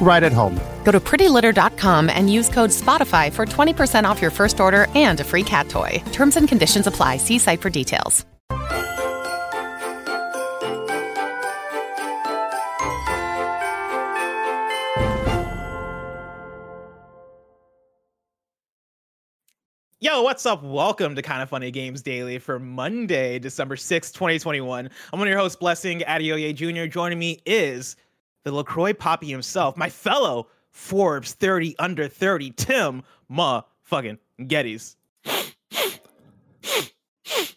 right at home. Go to prettylitter.com and use code SPOTIFY for 20% off your first order and a free cat toy. Terms and conditions apply. See site for details. Yo, what's up? Welcome to Kind of Funny Games Daily for Monday, December 6th, 2021. I'm one of your hosts, Blessing Adeoye Jr. Joining me is the LaCroix Poppy himself, my fellow Forbes 30 under 30, Tim Ma fucking Gettys.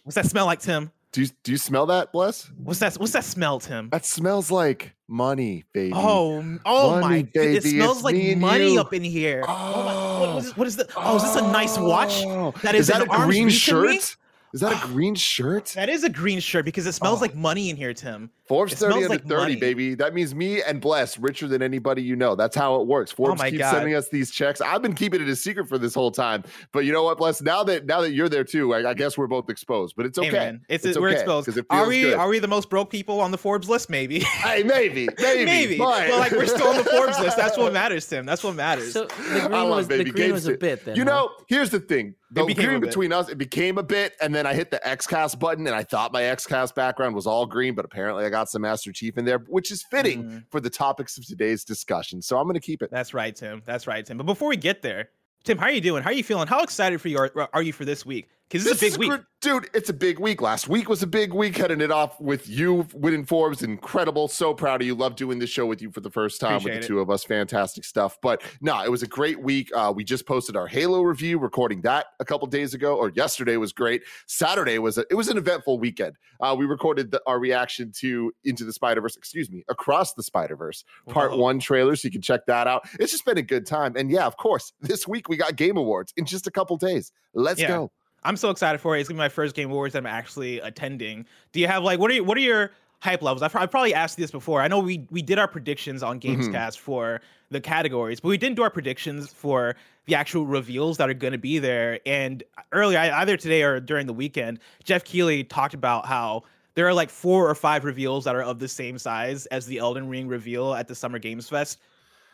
What's that smell like, Tim? Do you do you smell that, Bless? What's that? What's that smell, Tim? That smells like money, baby. Oh, oh Money, my! baby, It smells it's like money you. up in here. Oh, my! What, what is, what is the? Oh, is this a nice watch? Oh, That is is that an a green shirt? Is that a green shirt? That is a green shirt because it smells Oh. like money in here, Tim. Forbes it 30 under like 30, money. baby. That means me and Bless richer than anybody you know. That's how it works. Oh Forbes Oh my keeps God. sending us these checks. I've been keeping it a secret for this whole time. But you know what, Bless? Now that now that you're there too, I, I guess we're both exposed. But it's okay. Hey, man, it's, It's we're okay, exposed. 'cause it Are we good. are we the most broke people on the Forbes list? Maybe. Hey, maybe, maybe, Maybe. But, But like we're still on the Forbes list. That's what matters, Tim. That's what matters. So the green was the green was a bit then. You huh? know, here's the thing. The became green between us, it became a bit, and then I hit the XCast button, and I thought my XCast background was all green, but apparently I got some Master Chief in there, which is fitting Mm. for the topics of today's discussion. So I'm going to keep it. That's right, Tim. That's right, Tim. But before we get there, Tim, how are you doing? How are you feeling? How excited for you are, are you for this week? Because this, is a big week. dude. It's a big week. Last week was a big week. Heading it off with you winning Forbes, incredible. So proud of you. Love doing this show with you for the first time Appreciate with the it. two of us. Fantastic stuff. But no, it was a great week. Uh, we just posted our Halo review, recording that a couple days ago, or yesterday was great. Saturday was a, it was an eventful weekend. Uh, we recorded the, our reaction to Into the Spider Verse. Excuse me, Across the Spider Verse part Whoa. one trailer, so you can check that out. It's just been a good time. And yeah, of course, this week we got Game Awards in just a couple days. Let's Yeah. go. I'm so excited for it. It's gonna be my first Game Awards that I'm actually attending. Do you have like what are you, what are your hype levels? I've, I've probably asked you this before. I know we we did our predictions on Mhm. Gamescast for the categories, but we didn't do our predictions for the actual reveals that are going to be there. And earlier, either today or during the weekend, Geoff Keighley talked about how there are like four or five reveals that are of the same size as the Elden Ring reveal at the Summer Games Fest.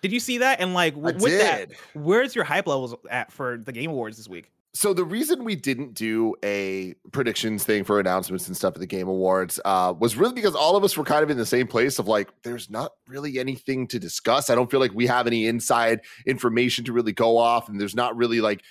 Did you see that? And like w- with that, where's your hype levels at for the Game Awards this week? So the reason we didn't do a predictions thing for announcements and stuff at the Game Awards uh, was really because all of us were kind of in the same place of like, there's not really anything to discuss. I don't feel like we have any inside information to really go off, and there's not really like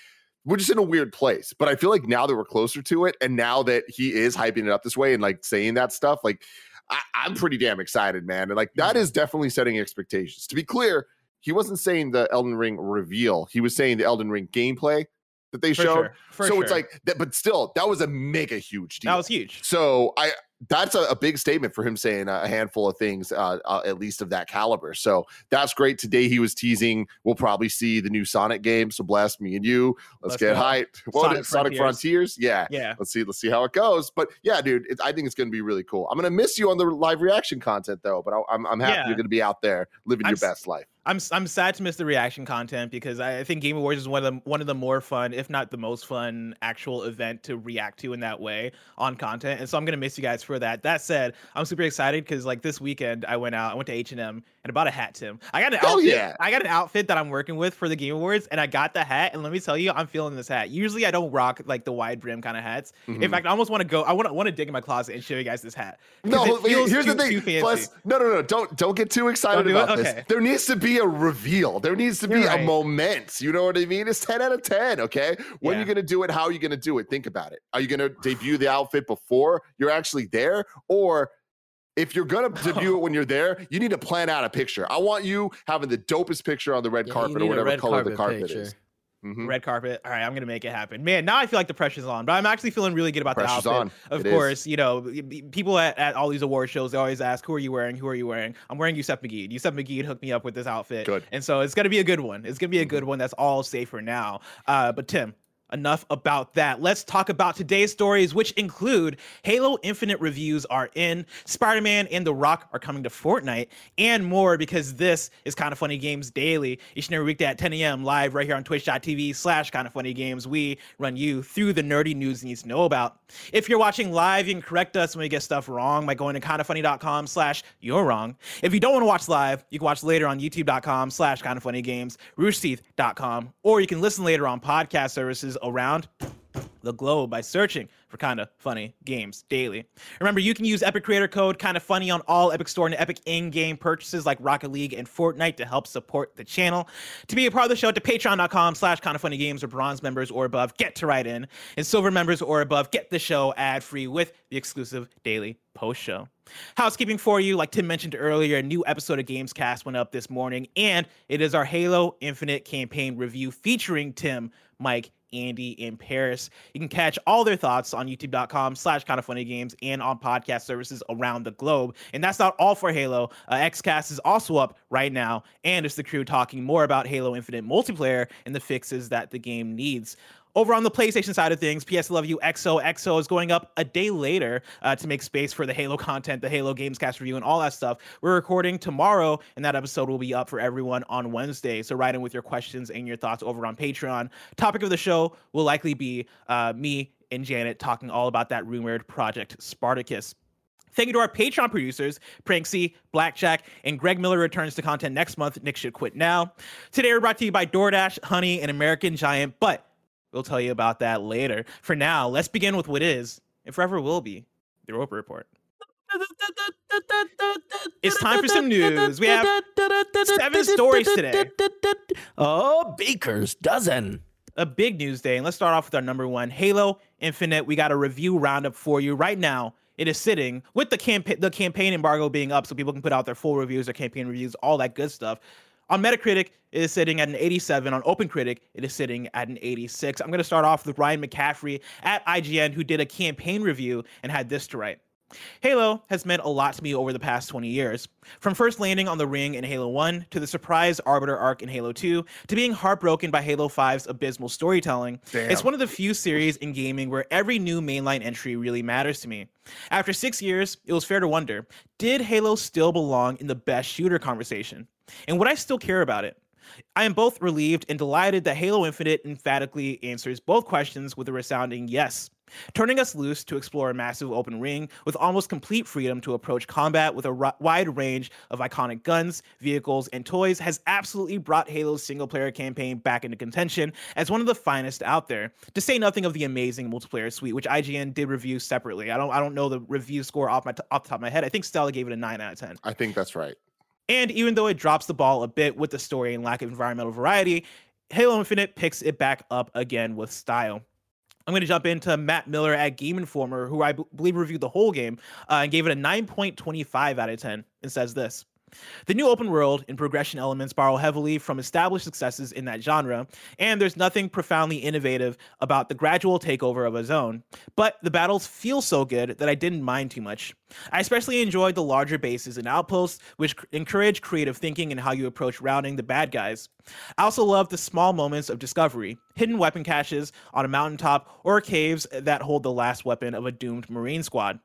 we're just in a weird place. But I feel like now that we're closer to it, and now that he is hyping it up this way and like saying that stuff, like I, I'm pretty damn excited, man. And like that is definitely setting expectations. To be clear, he wasn't saying the Elden Ring reveal. He was saying the Elden Ring gameplay that they For showed. sure. So it's like that, but still, that was a mega huge deal. that was huge. So I that's a, a big statement for him saying a handful of things, uh, uh, at least of that caliber. So that's great. Today he was teasing. We'll probably see the new Sonic game. So blast me and you. Let's, Let's get hyped. What Sonic it? Sonic Frontiers. Frontiers. Yeah. Yeah. Let's see. Let's see how it goes. But yeah, dude, it, I think it's going to be really cool. I'm going to miss you on the live reaction content though. But I, I'm I'm happy Yeah. you're going to be out there living I'm your s- best life. I'm I'm sad to miss the reaction content because I think Game Awards is one of the one of the more fun, if not the most fun, actual event to react to in that way on content. And so I'm gonna miss you guys for that. That said, I'm super excited because like this weekend I went out, I went to H and M and bought a hat. Tim, I got an Hell outfit. yeah. I got an outfit that I'm working with for the Game Awards, and I got the hat. And let me tell you, I'm feeling this hat. Usually I don't rock like the wide brim kind of hats. In Mhm. fact, I almost want to go. I want to want to dig in my closet and show you guys this hat. No, here's too, the thing. Plus, no, no, no. Don't don't get too excited do about this. There needs to be a reveal. There needs to be You're a moment. You know what I mean? It's 10 out of 10. Okay. When Yeah. you gonna do it? How are you gonna do it? Think about it. Are you gonna debut the outfit before you're actually there? Or if you're gonna debut it when you're there, you need to plan out a picture. I want you having the dopest picture on the red Yeah, carpet or whatever color the carpet carpet picture. is. Mhm. red carpet. All right, I'm gonna make it happen. Man, now I feel like the pressure's on, but I'm actually feeling really good about Pressure's the outfit. on. Of It is. course, you know, people at, at all these award shows they always ask, "Who are you wearing? Who are you wearing?" I'm wearing Yusef McGee. Yusef McGee hooked me up with this outfit, Good. and so it's gonna be a good one. It's gonna be a good one. That's all safe for now. Uh, but Tim, enough about that. Let's talk about today's stories, which include Halo Infinite reviews are in, Spider Man and The Rock are coming to Fortnite, and more because this is Kind of Funny Games Daily. Each and every weekday at 10 a.m. live right here on twitch.tv slash Kind of Funny Games. We run you through the nerdy news you need to know about. If you're watching live, you can correct us when we get stuff wrong by going to kindoffunny.com slash you're wrong. If you don't want to watch live, you can watch later on youtube.com slash kind of roosterteeth.com, or you can listen later on podcast services around the globe by searching for kind of funny games daily. Remember, you can use Epic Creator Code kind of funny on all Epic Store and Epic in-game purchases like Rocket League and Fortnite to help support the channel. To be a part of the show, to patreon.com slash kind of funny games or bronze members or above, get to write in. And silver members or above, get the show ad-free with the exclusive daily post show. Housekeeping for you, like Tim mentioned earlier, a new episode of Gamescast went up this morning, and it is our Halo Infinite campaign review featuring Tim, Mike, Andy, and Paris. You can catch all their thoughts on youtube.com slash kind of funny games and on podcast services around the globe. And that's not all for Halo. Uh, XCast is also up right now, and it's the crew talking more about Halo Infinite multiplayer and the fixes that the game needs. Over on the PlayStation side of things, PS Love You XO XO is going up a day later uh, to make space for the Halo content, the Halo Gamescast review, and all that stuff. We're recording tomorrow, and that episode will be up for everyone on Wednesday. So write in with your questions and your thoughts over on Patreon. Topic of the show will likely be uh, me and Janet talking all about that rumored Project Spartacus. Thank you to our Patreon producers, Pranksy, Blackjack, and Greg Miller returns to content next month. Nick should quit now. Today we're brought to you by DoorDash, Honey, and American Giant, but We'll tell you about that later. For now, let's begin with what is, and forever will be, the Roper Report. It's time for some news. We have seven stories today. Oh, Baker's dozen. A big news day. And let's start off with our number one Halo Infinite. We got a review roundup for you right now. It is sitting with the campaign the campaign embargo being up so people can put out their full reviews, their campaign reviews, all that good stuff. On Metacritic, it is sitting at an 87. On OpenCritic, it is sitting at an 86. I'm going to start off with Ryan McCaffrey at IGN, who did a campaign review and had this to write. Halo has meant a lot to me over the past 20 years. From first landing on the ring in Halo 1 to the surprise Arbiter arc in Halo 2 to being heartbroken by Halo 5's abysmal storytelling, Damn. it's one of the few series in gaming where every new mainline entry really matters to me. After six years, it was fair to wonder did Halo still belong in the best shooter conversation? And would I still care about it? I am both relieved and delighted that Halo Infinite emphatically answers both questions with a resounding yes turning us loose to explore a massive open ring with almost complete freedom to approach combat with a r- wide range of iconic guns, vehicles, and toys has absolutely brought Halo's single player campaign back into contention as one of the finest out there. To say nothing of the amazing multiplayer suite, which IGN did review separately. I don't I don't know the review score off my t- off the top of my head. I think Stella gave it a 9 out of 10. I think that's right. And even though it drops the ball a bit with the story and lack of environmental variety, Halo Infinite picks it back up again with style. I'm going to jump into Matt Miller at Game Informer, who I b- believe reviewed the whole game uh, and gave it a 9.25 out of 10, and says this. The new open world and progression elements borrow heavily from established successes in that genre, and there's nothing profoundly innovative about the gradual takeover of a zone. But the battles feel so good that I didn't mind too much. I especially enjoyed the larger bases and outposts, which encourage creative thinking in how you approach rounding the bad guys. I also love the small moments of discovery, hidden weapon caches on a mountaintop, or caves that hold the last weapon of a doomed Marine squad.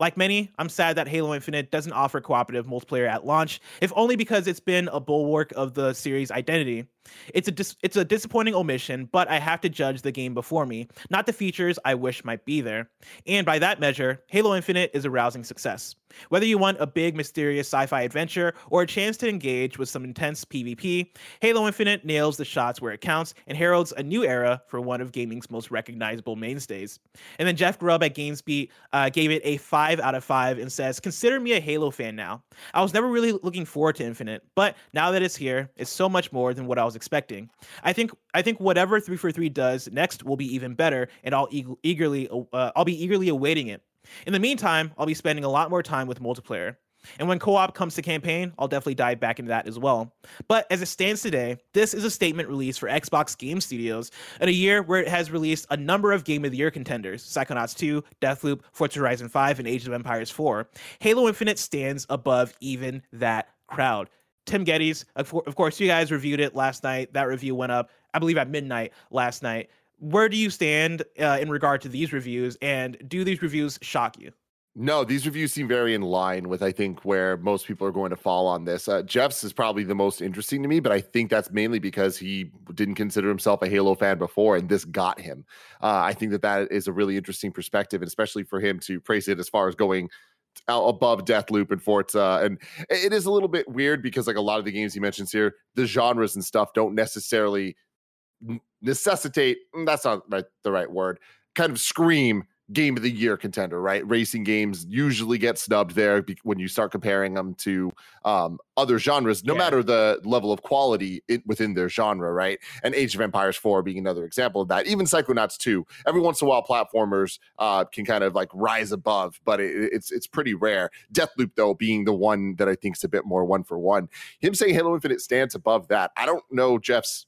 Like many, I'm sad that Halo Infinite doesn't offer cooperative multiplayer at launch, if only because it's been a bulwark of the series' identity. It's a dis- it's a disappointing omission, but I have to judge the game before me, not the features I wish might be there. And by that measure, Halo Infinite is a rousing success. Whether you want a big mysterious sci-fi adventure or a chance to engage with some intense PvP, Halo Infinite nails the shots where it counts and heralds a new era for one of gaming's most recognizable mainstays. And then Jeff Grubb at GamesBeat uh, gave it a 5 out of 5 and says, "Consider me a Halo fan now. I was never really looking forward to Infinite, but now that it's here, it's so much more than what I was expecting. I think I think whatever 343 does next will be even better, and I'll eagerly uh, I'll be eagerly awaiting it. In the meantime, I'll be spending a lot more time with multiplayer. And when co op comes to campaign, I'll definitely dive back into that as well. But as it stands today, this is a statement release for Xbox Game Studios in a year where it has released a number of Game of the Year contenders Psychonauts 2, Deathloop, Forza Horizon 5, and Age of Empires 4. Halo Infinite stands above even that crowd. Tim Gettys, of course, you guys reviewed it last night. That review went up, I believe, at midnight last night. where do you stand uh, in regard to these reviews, and do these reviews shock you? No, these reviews seem very in line with I think where most people are going to fall on this. Uh, Jeff's is probably the most interesting to me, but I think that's mainly because he didn't consider himself a Halo fan before, and this got him. Uh, I think that that is a really interesting perspective, and especially for him to praise it as far as going above Deathloop and Forza. And it is a little bit weird because like a lot of the games he mentions here, the genres and stuff don't necessarily necessitate. Mm, that's not right, the right word. Kind of scream game of the year contender, right? Racing games usually get snubbed there when you start comparing them to um, other genres, no yeah. matter the level of quality it, within their genre, right? And Age of Empires 4 being another example of that. Even Psychonauts 2, every once in a while, platformers uh, can kind of like rise above, but it, it's it's pretty rare. Deathloop, though, being the one that I think is a bit more one for one. Him saying Halo Infinite stands above that. I don't know Jeff's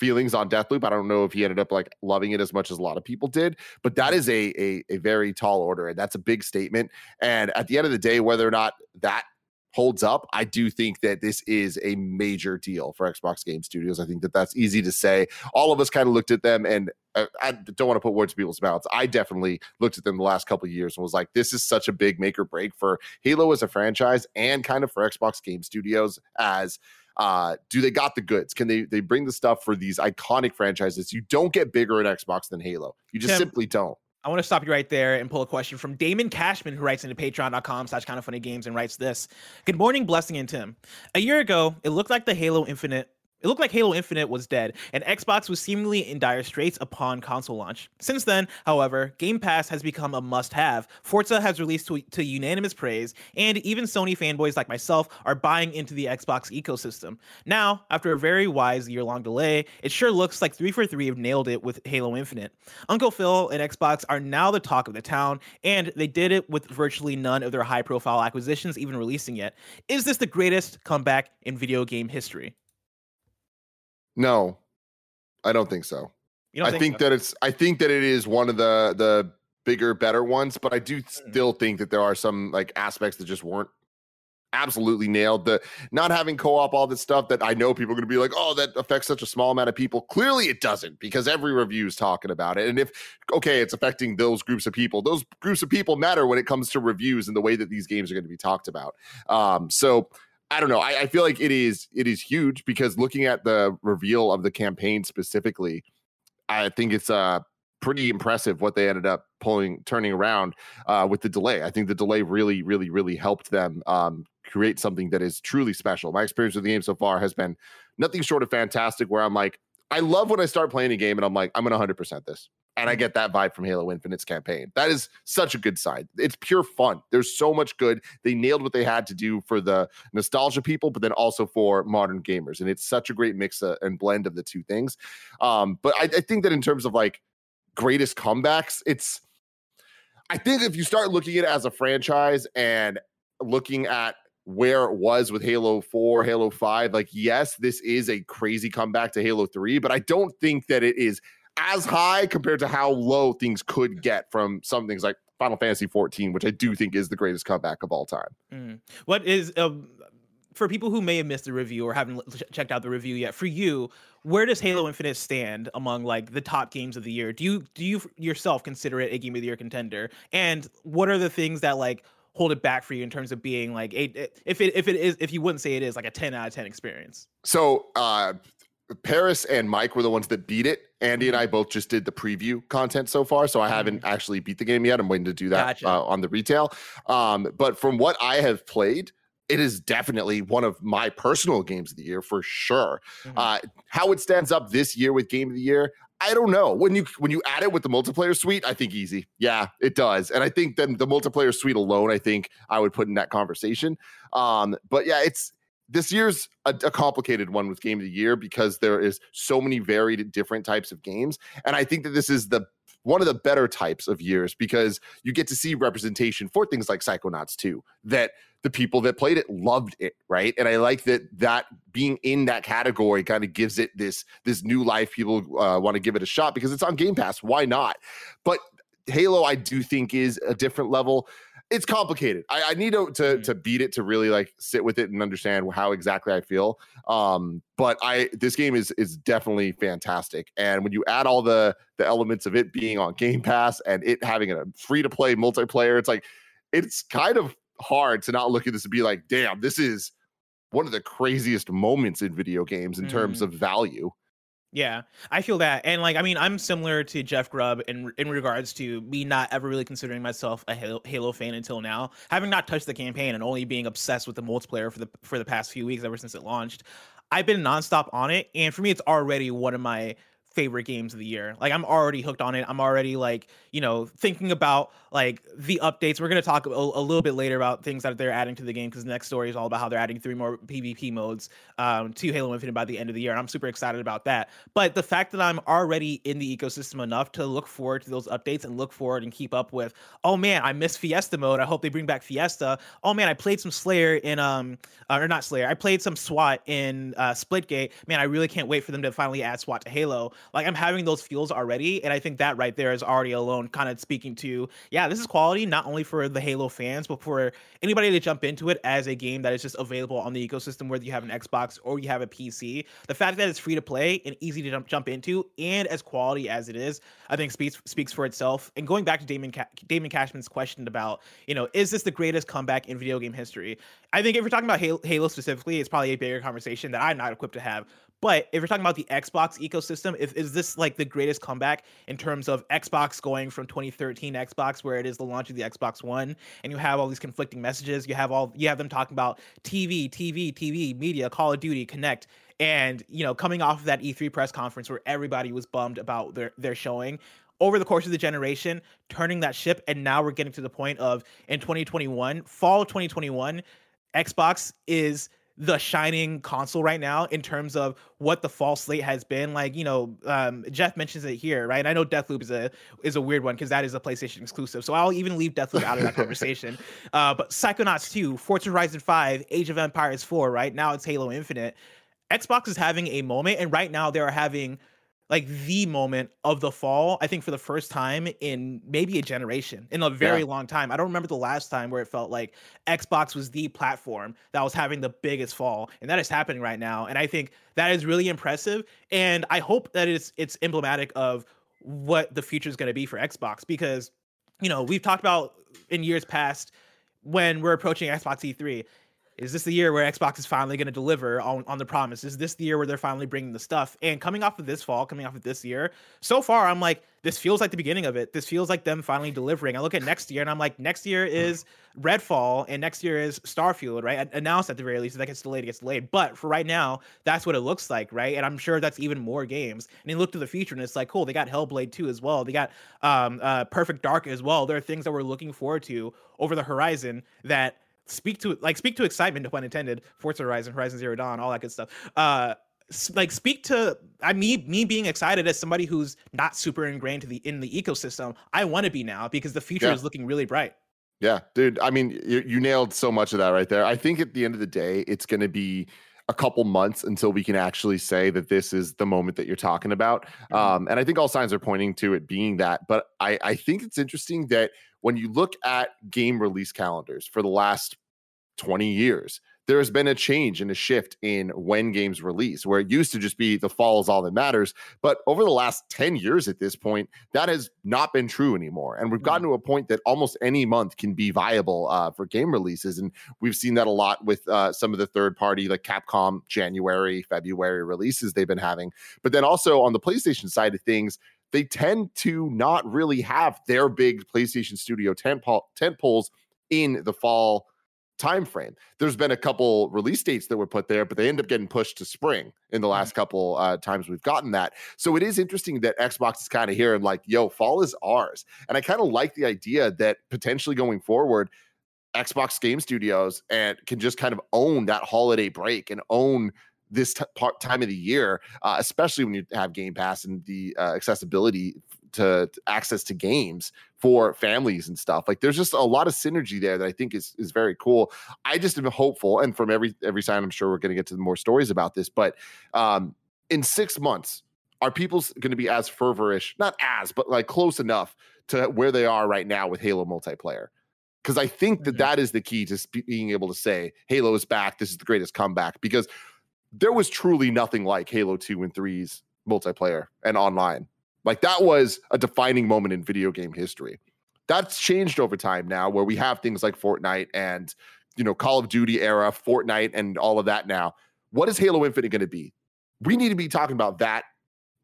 feelings on Deathloop. I don't know if he ended up like loving it as much as a lot of people did, but that is a, a, a very tall order and that's a big statement. And at the end of the day, whether or not that holds up, I do think that this is a major deal for Xbox Game Studios. I think that that's easy to say. All of us kind of looked at them, and uh, I don't want to put words in people's mouths. I definitely looked at them the last couple years and was like, this is such a big make or break for Halo as a franchise and kind of for Xbox Game Studios as uh, do they got the goods? Can they they bring the stuff for these iconic franchises? You don't get bigger in Xbox than Halo. You just Tim, simply don't. I want to stop you right there and pull a question from Damon Cashman, who writes into patreon.com slash kind of funny games and writes this. Good morning, Blessing and Tim. A year ago, it looked like the Halo Infinite it looked like Halo Infinite was dead, and Xbox was seemingly in dire straits upon console launch. Since then, however, Game Pass has become a must have. Forza has released to, to, unanimous praise, and even Sony fanboys like myself are buying into the Xbox ecosystem. Now, after a very wise year long delay, it sure looks like 343 have nailed it with Halo Infinite. Uncle Phil and Xbox are now the talk of the town, and they did it with virtually none of their high profile acquisitions even releasing yet. Is this the greatest comeback in video game history? No, I don't think so. I think, think so? that it's. I think that it is one of the the bigger, better ones. But I do mm. still think that there are some like aspects that just weren't absolutely nailed. The not having co-op, all this stuff that I know people are going to be like, oh, that affects such a small amount of people. Clearly, it doesn't because every review is talking about it. And if okay, it's affecting those groups of people. Those groups of people matter when it comes to reviews and the way that these games are going to be talked about. Um, so I don't know. I, I, feel like it is it is huge because looking at the reveal of the campaign specifically, I think it's uh pretty impressive what they ended up pulling turning around uh, with the delay. I think the delay really, really, really helped them um, create something that is truly special. My experience with the game so far has been nothing short of fantastic. Where I'm like, I love when I start playing a game and I'm like, I'm gonna 100 percent this. And I get that vibe from Halo Infinite's campaign. That is such a good sign. It's pure fun. There's so much good. They nailed what they had to do for the nostalgia people, but then also for modern gamers. And it's such a great mix uh, and blend of the two things. Um, but I, I think that in terms of like greatest comebacks, it's, I think if you start looking at it as a franchise and looking at where it was with Halo 4, Halo 5, like, yes, this is a crazy comeback to Halo 3, but I don't think that it is as high compared to how low things could get from some things like Final Fantasy 14, which I do think is the greatest comeback of all time. Mm. What is um, for people who may have missed the review or haven't checked out the review yet? For you, where does Halo Infinite stand among like the top games of the year? Do you do you yourself consider it a game of the year contender? And what are the things that like hold it back for you in terms of being like a if it if it is if you wouldn't say it is like a 10 out of 10 experience so uh Paris and Mike were the ones that beat it. Andy and I mm-hmm. both just did the preview content so far, so I haven't mm-hmm. actually beat the game yet. I'm waiting to do that gotcha. uh, on the retail. Um, but from what I have played, it is definitely one of my personal games of the year for sure. Mm-hmm. Uh, how it stands up this year with game of the year, I don't know. When you when you add it with the multiplayer suite, I think easy. Yeah, it does. And I think then the multiplayer suite alone, I think I would put in that conversation. Um, but yeah, it's this year's a, a, complicated one with game of the year because there is so many varied different types of games. And i think that this is the one of the better types of years because you get to see representation for things like psychonauts 2 that the people that played it loved it right? And i like that that being in that category kind of gives it this this new life people uh, want to give it a shot because it's on game pass. Why not? But halo i do think is a different level it's complicated. I, I need to to, mm-hmm. to beat it to really like sit with it and understand how exactly I feel. Um, but I this game is is definitely fantastic. And when you add all the the elements of it being on Game Pass and it having a free to play multiplayer, it's like it's kind of hard to not look at this and be like, damn, this is one of the craziest moments in video games in mm. terms of value. Yeah, I feel that, and like, I mean, I'm similar to Jeff Grubb in in regards to me not ever really considering myself a Halo, Halo fan until now, having not touched the campaign and only being obsessed with the multiplayer for the for the past few weeks ever since it launched. I've been nonstop on it, and for me, it's already one of my favorite games of the year. Like I'm already hooked on it. I'm already like, you know, thinking about like the updates. We're going to talk a, a, little bit later about things that they're adding to the game because the next story is all about how they're adding three more PvP modes um, to Halo Infinite by the end of the year. And I'm super excited about that. But the fact that I'm already in the ecosystem enough to look forward to those updates and look forward and keep up with, oh man, I miss Fiesta mode. I hope they bring back Fiesta. Oh man, I played some Slayer in, um, uh, or not Slayer, I played some SWAT in uh, Splitgate. Man, I really can't wait for them to finally add SWAT to Halo. Like I'm having those feels already. And I think that right there is already alone kind of speaking to, yeah, this is quality, not only for the Halo fans, but for anybody to jump into it as a game that is just available on the ecosystem, whether you have an Xbox or you have a PC. The fact that it's free to play and easy to jump, jump into, and as quality as it is, I think speaks speaks for itself. And going back to Damon Ca- Damon Cashman's question about, you know, is this the greatest comeback in video game history? I think if we're talking about Halo, Halo specifically, it's probably a bigger conversation that I'm not equipped to have. But if you're talking about the Xbox ecosystem, if, is this like the greatest comeback in terms of Xbox going from 2013 Xbox, where it is the launch of the Xbox One, and you have all these conflicting messages. You have all you have them talking about TV, TV, TV, media, Call of Duty, Kinect, and you know coming off of that E3 press conference where everybody was bummed about their their showing over the course of the generation, turning that ship, and now we're getting to the point of in 2021, fall of 2021, Xbox is the shining console right now in terms of what the fall slate has been. Like, you know, um, Jeff mentions it here, right? And I know Deathloop is a is a weird one because that is a PlayStation exclusive. So I'll even leave Deathloop out of that conversation. Uh, but Psychonauts 2, Forza Horizon 5, Age of Empires 4, right? Now it's Halo Infinite. Xbox is having a moment, and right now they're having like the moment of the fall, I think for the first time in maybe a generation, in a very yeah. long time. I don't remember the last time where it felt like Xbox was the platform that was having the biggest fall. And that is happening right now. And I think that is really impressive. And I hope that it's it's emblematic of what the future is going to be for Xbox because, you know, we've talked about in years past when we're approaching Xbox E3 is this the year where Xbox is finally going to deliver on, on the promise? Is this the year where they're finally bringing the stuff? And coming off of this fall, coming off of this year, so far, I'm like, this feels like the beginning of it. This feels like them finally delivering. I look at next year and I'm like, next year is Redfall and next year is Starfield, right? Announced at the very least. If that gets delayed, it gets delayed. But for right now, that's what it looks like, right? And I'm sure that's even more games. And you look to the future and it's like, cool, they got Hellblade 2 as well. They got um, uh, Perfect Dark as well. There are things that we're looking forward to over the horizon that speak to like speak to excitement when intended forza horizon horizon zero dawn all that good stuff uh like speak to I me me being excited as somebody who's not super ingrained to the in the ecosystem. I want to be now because the future yeah. is looking really bright. Yeah, dude. I mean, you, you nailed so much of that right there. I think at the end of the day, it's going to be a couple months until we can actually say that this is the moment that you're talking about. Mm-hmm. Um, and I think all signs are pointing to it being that. But I, I think it's interesting that when you look at game release calendars for the last 20 years, there has been a change and a shift in when games release, where it used to just be the fall is all that matters. But over the last 10 years at this point, that has not been true anymore. And we've gotten mm-hmm. to a point that almost any month can be viable uh, for game releases. And we've seen that a lot with uh, some of the third party, like Capcom January, February releases they've been having. But then also on the PlayStation side of things, they tend to not really have their big PlayStation Studio tent, tent poles in the fall time frame. There's been a couple release dates that were put there, but they end up getting pushed to spring in the mm-hmm. last couple uh, times we've gotten that. So it is interesting that Xbox is kind of here and like, yo, fall is ours. And I kind of like the idea that potentially going forward, Xbox Game Studios and can just kind of own that holiday break and own this t- part, time of the year, uh, especially when you have Game Pass and the uh, accessibility to, to, access to games for families and stuff. Like there's just a lot of synergy there that I think is is very cool. I just am hopeful, and from every every sign, I'm sure we're going to get to more stories about this. But um, in six months, are people going to be as fervorish? Not as, but like close enough to where they are right now with Halo multiplayer? because I think that Mhm. that is the key to being able to say Halo is back. This is the greatest comeback because there was truly nothing like Halo 2 and 3's multiplayer and online. Like that was a defining moment in video game history. That's changed over time now where we have things like Fortnite and you know Call of Duty era, Fortnite and all of that now. What is Halo Infinite going to be? We need to be talking about that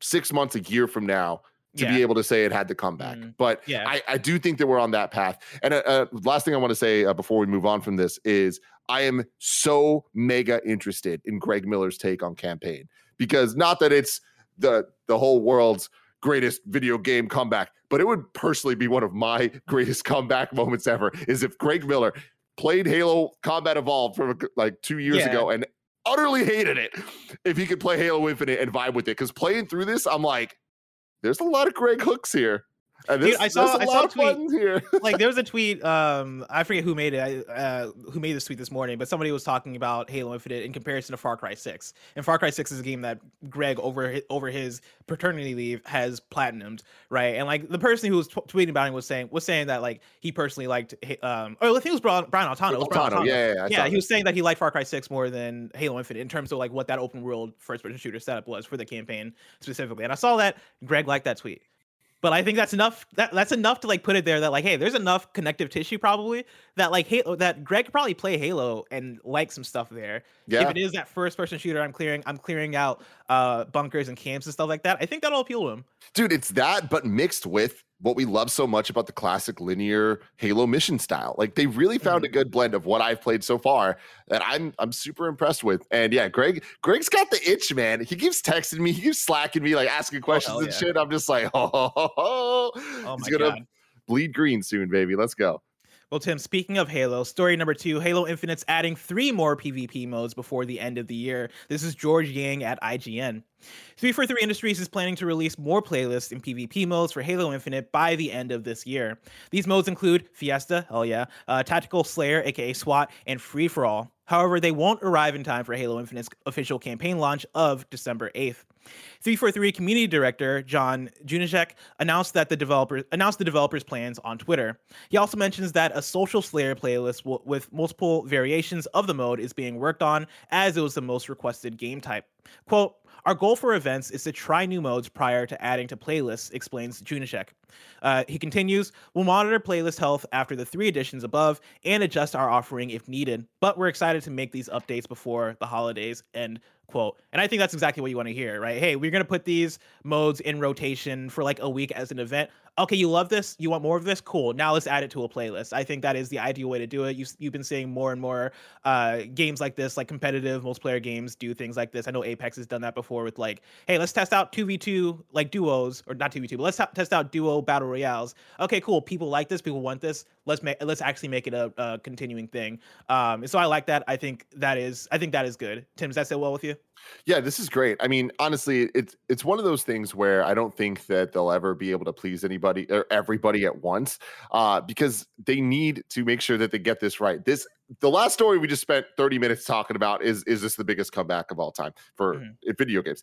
6 months a year from now to Yeah. be able to say it had the comeback. Mhm. But Yeah. I, I do think that we're on that path. And uh, uh, last thing I want to say uh, before we move on from this is I am so mega interested in Greg Miller's take on campaign because not that it's the the whole world's greatest video game comeback, but it would personally be one of my greatest comeback moments ever. Is if Greg Miller played Halo Combat Evolved from like two years Yeah. ago and utterly hated it. If he could play Halo Infinite and vibe with it, because playing through this, I'm like, there's a lot of Greg hooks here. Dude, this, I saw- I saw a tweet. here. like there was a tweet um i forget who made it I, uh who made this tweet this morning but somebody was talking about halo infinite in comparison to far cry 6 and far cry 6 is a game that greg over over his paternity leave has platinumed right and like the person who was t- tweeting about him was saying was saying that like he personally liked um or i think it was brian, brian altano, was Brian Altano, Altano. yeah, yeah, yeah, I yeah saw he was saying that he liked far cry 6 more than halo infinite in terms of like what that open world first person shooter setup was for the campaign specifically and i saw that greg liked that tweet but I think that's enough. That that's enough to like put it there that like, hey, there's enough connective tissue probably that like Halo that Greg could probably play Halo and like some stuff there. Yeah. If it is that first person shooter, I'm clearing I'm clearing out uh bunkers and camps and stuff like that. I think that'll appeal to him. Dude, it's that, but mixed with what we love so much about the classic linear Halo mission style. Like they really found Mm-hmm. a good blend of what I've played so far that I'm I'm super impressed with. And yeah, Greg, Greg's got the itch, man. He keeps texting me, he keeps slacking me, like asking questions hell and yeah. shit. I'm just like, oh, ho. Oh he's my gonna God. bleed green soon, baby. Let's go. Well, Tim, speaking of Halo, story number two Halo Infinite's adding three more PvP modes before the end of the year. This is George Yang at IGN. 343 Industries is planning to release more playlists and PvP modes for Halo Infinite by the end of this year. These modes include Fiesta, hell yeah, uh, Tactical Slayer, aka SWAT, and Free for All. However, they won't arrive in time for Halo Infinite's official campaign launch of December 8th. 343 community director John Junyszek announced that the developer announced the developers' plans on Twitter. He also mentions that a social Slayer playlist w- with multiple variations of the mode is being worked on, as it was the most requested game type. "Quote: Our goal for events is to try new modes prior to adding to playlists," explains Junyszek. Uh, he continues, "We'll monitor playlist health after the three editions above and adjust our offering if needed, but we're excited to make these updates before the holidays." End quote. And I think that's exactly what you want to hear, right? Hey, we're gonna put these modes in rotation for like a week as an event. Okay, you love this, you want more of this, cool. Now let's add it to a playlist. I think that is the ideal way to do it. You've, you've been seeing more and more uh, games like this, like competitive multiplayer games, do things like this. I know Apex has done that before with like, hey, let's test out two v two like duos or not two v two, but let's test out duo battle royales. Okay, cool. People like this. People want this. Let's make let's actually make it a, a continuing thing. Um, so I like that. I think that is I think that is good. Tim, does that sit well with you? Yeah, this is great. I mean, honestly, it's it's one of those things where I don't think that they'll ever be able to please anybody or everybody at once, uh, because they need to make sure that they get this right. This the last story we just spent 30 minutes talking about is is this the biggest comeback of all time for Mhm. in video games?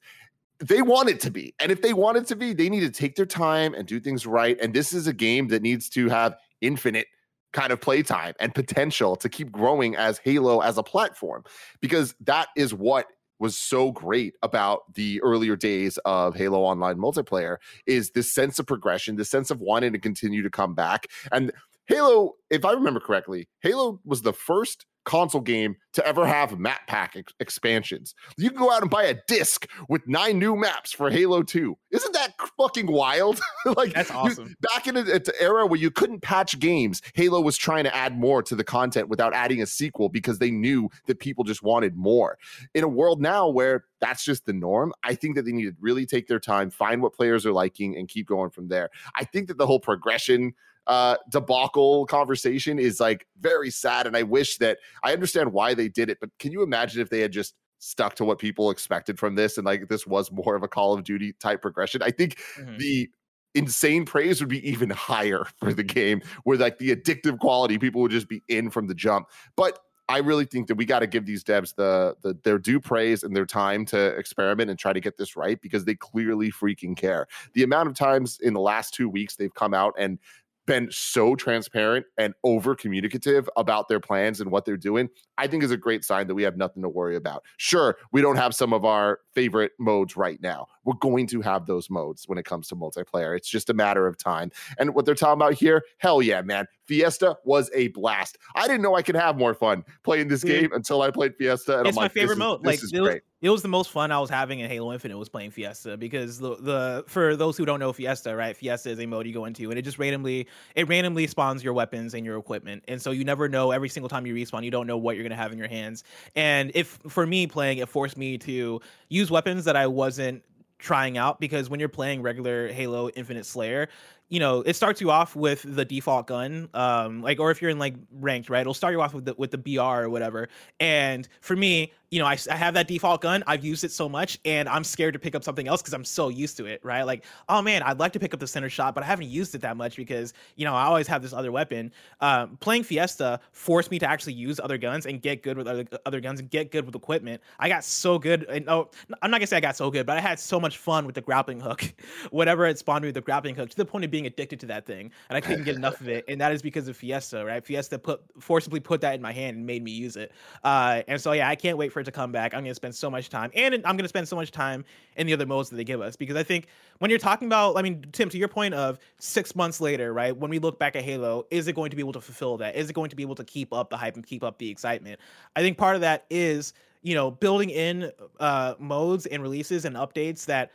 They want it to be, and if they want it to be, they need to take their time and do things right. And this is a game that needs to have infinite kind of playtime and potential to keep growing as Halo as a platform, because that is what was so great about the earlier days of Halo Online multiplayer is this sense of progression, this sense of wanting to continue to come back. And Halo, if I remember correctly, Halo was the first console game to ever have map pack ex- expansions. You can go out and buy a disc with nine new maps for Halo 2. Isn't that fucking wild? like That's you- awesome. back in an era where you couldn't patch games, Halo was trying to add more to the content without adding a sequel because they knew that people just wanted more. In a world now where that's just the norm, I think that they need to really take their time, find what players are liking, and keep going from there. I think that the whole progression uh debacle conversation is like very sad and i wish that i understand why they did it but can you imagine if they had just stuck to what people expected from this and like this was more of a call of duty type progression i think Mhm. the insane praise would be even higher for the game where like the addictive quality people would just be in from the jump but I really think that we got to give these devs the, the their due praise and their time to experiment and try to get this right because they clearly freaking care. The amount of times in the last two weeks they've come out and been so transparent and over communicative about their plans and what they're doing, I think is a great sign that we have nothing to worry about. Sure, we don't have some of our favorite modes right now. We're going to have those modes when it comes to multiplayer. It's just a matter of time. And what they're talking about here, hell yeah, man. Fiesta was a blast. I didn't know I could have more fun playing this hmm. game until I played Fiesta. And it's I'm my like, favorite mode. Like it was, it was the most fun I was having in Halo Infinite was playing Fiesta because the the for those who don't know Fiesta, right? Fiesta is a mode you go into and it just randomly it randomly spawns your weapons and your equipment, and so you never know every single time you respawn, you don't know what you're gonna have in your hands. And if for me playing, it forced me to use weapons that I wasn't trying out because when you're playing regular Halo Infinite Slayer, you know, it starts you off with the default gun, um, like, or if you're in like ranked, right? It'll start you off with the with the BR or whatever. And for me, you know, I, I have that default gun. I've used it so much, and I'm scared to pick up something else because I'm so used to it, right? Like, oh man, I'd like to pick up the center shot, but I haven't used it that much because you know I always have this other weapon. Um, playing Fiesta forced me to actually use other guns and get good with other other guns and get good with equipment. I got so good, and oh, I'm not gonna say I got so good, but I had so much fun with the grappling hook. Whatever it spawned me with the grappling hook, to the point of being addicted to that thing, and I couldn't get enough of it. And that is because of Fiesta, right? Fiesta put forcibly put that in my hand and made me use it. Uh, and so yeah, I can't wait for it to come back. I'm gonna spend so much time, and I'm gonna spend so much time in the other modes that they give us because I think when you're talking about, I mean, Tim, to your point of six months later, right? When we look back at Halo, is it going to be able to fulfill that? Is it going to be able to keep up the hype and keep up the excitement? I think part of that is you know building in uh, modes and releases and updates that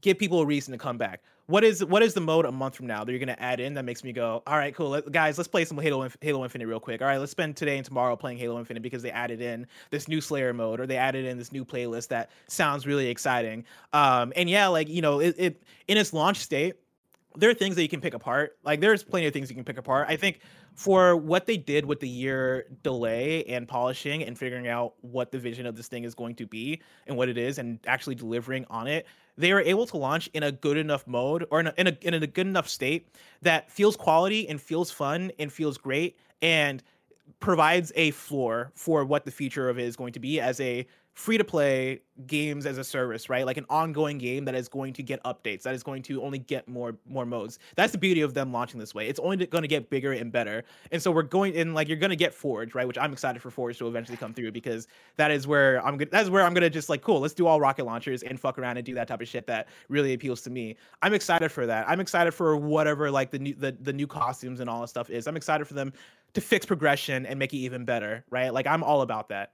give people a reason to come back. What is what is the mode a month from now that you're gonna add in that makes me go, all right, cool, let, guys, let's play some Halo Inf- Halo Infinite real quick. All right, let's spend today and tomorrow playing Halo Infinite because they added in this new Slayer mode or they added in this new playlist that sounds really exciting. Um, and yeah, like you know, it, it in its launch state, there are things that you can pick apart. Like there's plenty of things you can pick apart. I think for what they did with the year delay and polishing and figuring out what the vision of this thing is going to be and what it is and actually delivering on it, they are able to launch in a good enough mode or in a, in a, in a good enough state that feels quality and feels fun and feels great and provides a floor for what the future of it is going to be as a free to play games as a service, right? Like an ongoing game that is going to get updates, that is going to only get more more modes. That's the beauty of them launching this way. It's only going to get bigger and better. And so we're going in like you're going to get Forge, right? Which I'm excited for Forge to eventually come through because that is where I'm gonna that's where I'm going to just like cool, let's do all rocket launchers and fuck around and do that type of shit that really appeals to me. I'm excited for that. I'm excited for whatever like the new the, the new costumes and all that stuff is. I'm excited for them to fix progression and make it even better, right? Like I'm all about that.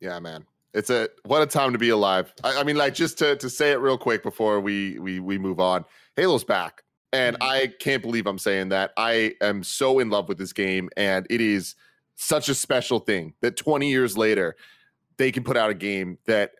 Yeah, man. It's a what a time to be alive. I, I mean, like just to to say it real quick before we we we move on. Halo's back, and Mhm. I can't believe I'm saying that. I am so in love with this game, and it is such a special thing that 20 years later they can put out a game that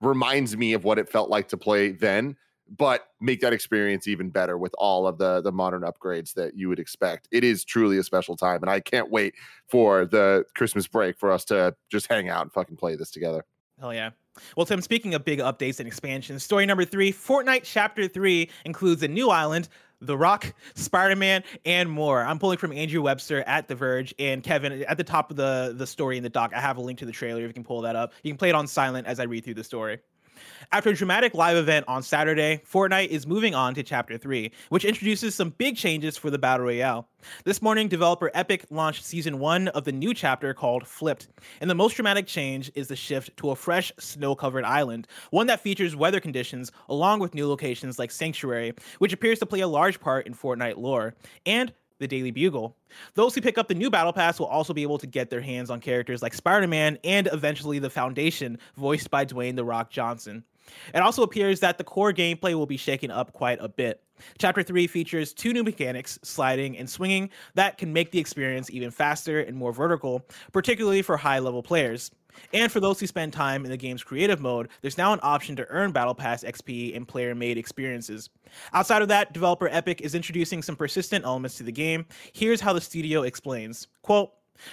reminds me of what it felt like to play then but make that experience even better with all of the the modern upgrades that you would expect. It is truly a special time, and I can't wait for the Christmas break for us to just hang out and fucking play this together. Hell yeah. Well, Tim, speaking of big updates and expansions, story number three Fortnite Chapter 3 includes a new island, The Rock, Spider Man, and more. I'm pulling from Andrew Webster at The Verge. And Kevin, at the top of the, the story in the doc, I have a link to the trailer if you can pull that up. You can play it on silent as I read through the story. After a dramatic live event on Saturday, Fortnite is moving on to Chapter 3, which introduces some big changes for the Battle Royale. This morning, developer Epic launched Season 1 of the new chapter called Flipped, and the most dramatic change is the shift to a fresh, snow covered island, one that features weather conditions along with new locations like Sanctuary, which appears to play a large part in Fortnite lore, and the Daily Bugle. Those who pick up the new Battle Pass will also be able to get their hands on characters like Spider Man and eventually the Foundation, voiced by Dwayne The Rock Johnson. It also appears that the core gameplay will be shaken up quite a bit. Chapter 3 features two new mechanics, sliding and swinging, that can make the experience even faster and more vertical, particularly for high level players. And for those who spend time in the game's creative mode, there's now an option to earn Battle Pass XP and player made experiences. Outside of that, developer Epic is introducing some persistent elements to the game. Here's how the studio explains Quote,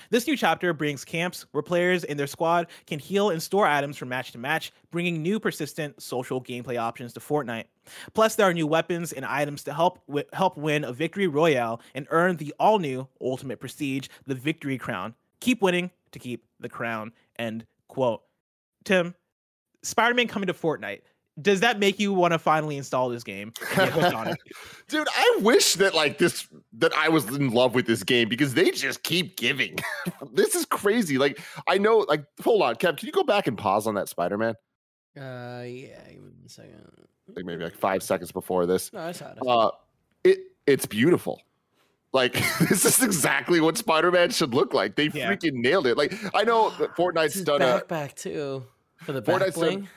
this new chapter brings camps where players and their squad can heal and store items from match to match, bringing new persistent social gameplay options to Fortnite. Plus, there are new weapons and items to help wi- help win a victory royale and earn the all-new ultimate prestige, the Victory Crown. Keep winning to keep the crown. End quote. Tim, Spider-Man coming to Fortnite. does that make you want to finally install this game? and get hooked on it? Dude, I wish that like this that I was in love with this game because they just keep giving. this is crazy. Like I know, like hold on, Kev, can you go back and pause on that Spider-Man? Uh, yeah, give me a second. Like maybe like five seconds before this. No, I saw it. Uh it it's beautiful. Like this is exactly what Spider-Man should look like. They Yeah. freaking nailed it. Like I know that Fortnite's His done a backpack too for the back Fortnite's done-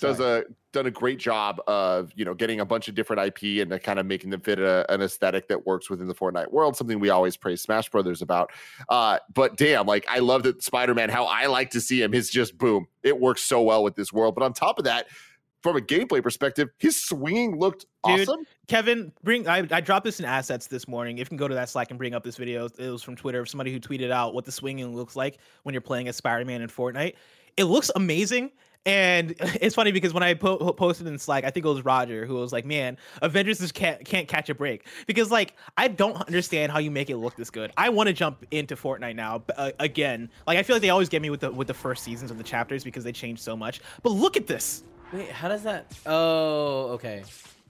does a done a great job of you know getting a bunch of different IP and kind of making them fit a, an aesthetic that works within the Fortnite world. Something we always praise Smash Brothers about. Uh, but damn, like I love that Spider Man. How I like to see him. His just boom. It works so well with this world. But on top of that, from a gameplay perspective, his swinging looked Dude, awesome. Kevin, bring I, I dropped this in assets this morning. If you can go to that Slack and bring up this video, it was from Twitter of somebody who tweeted out what the swinging looks like when you're playing as Spider-Man in Fortnite. It looks amazing. And it's funny because when I po- posted in Slack, I think it was Roger who was like, "Man, Avengers just can't can't catch a break." Because like I don't understand how you make it look this good. I want to jump into Fortnite now uh, again. Like I feel like they always get me with the with the first seasons of the chapters because they change so much. But look at this. Wait, how does that? Oh, okay.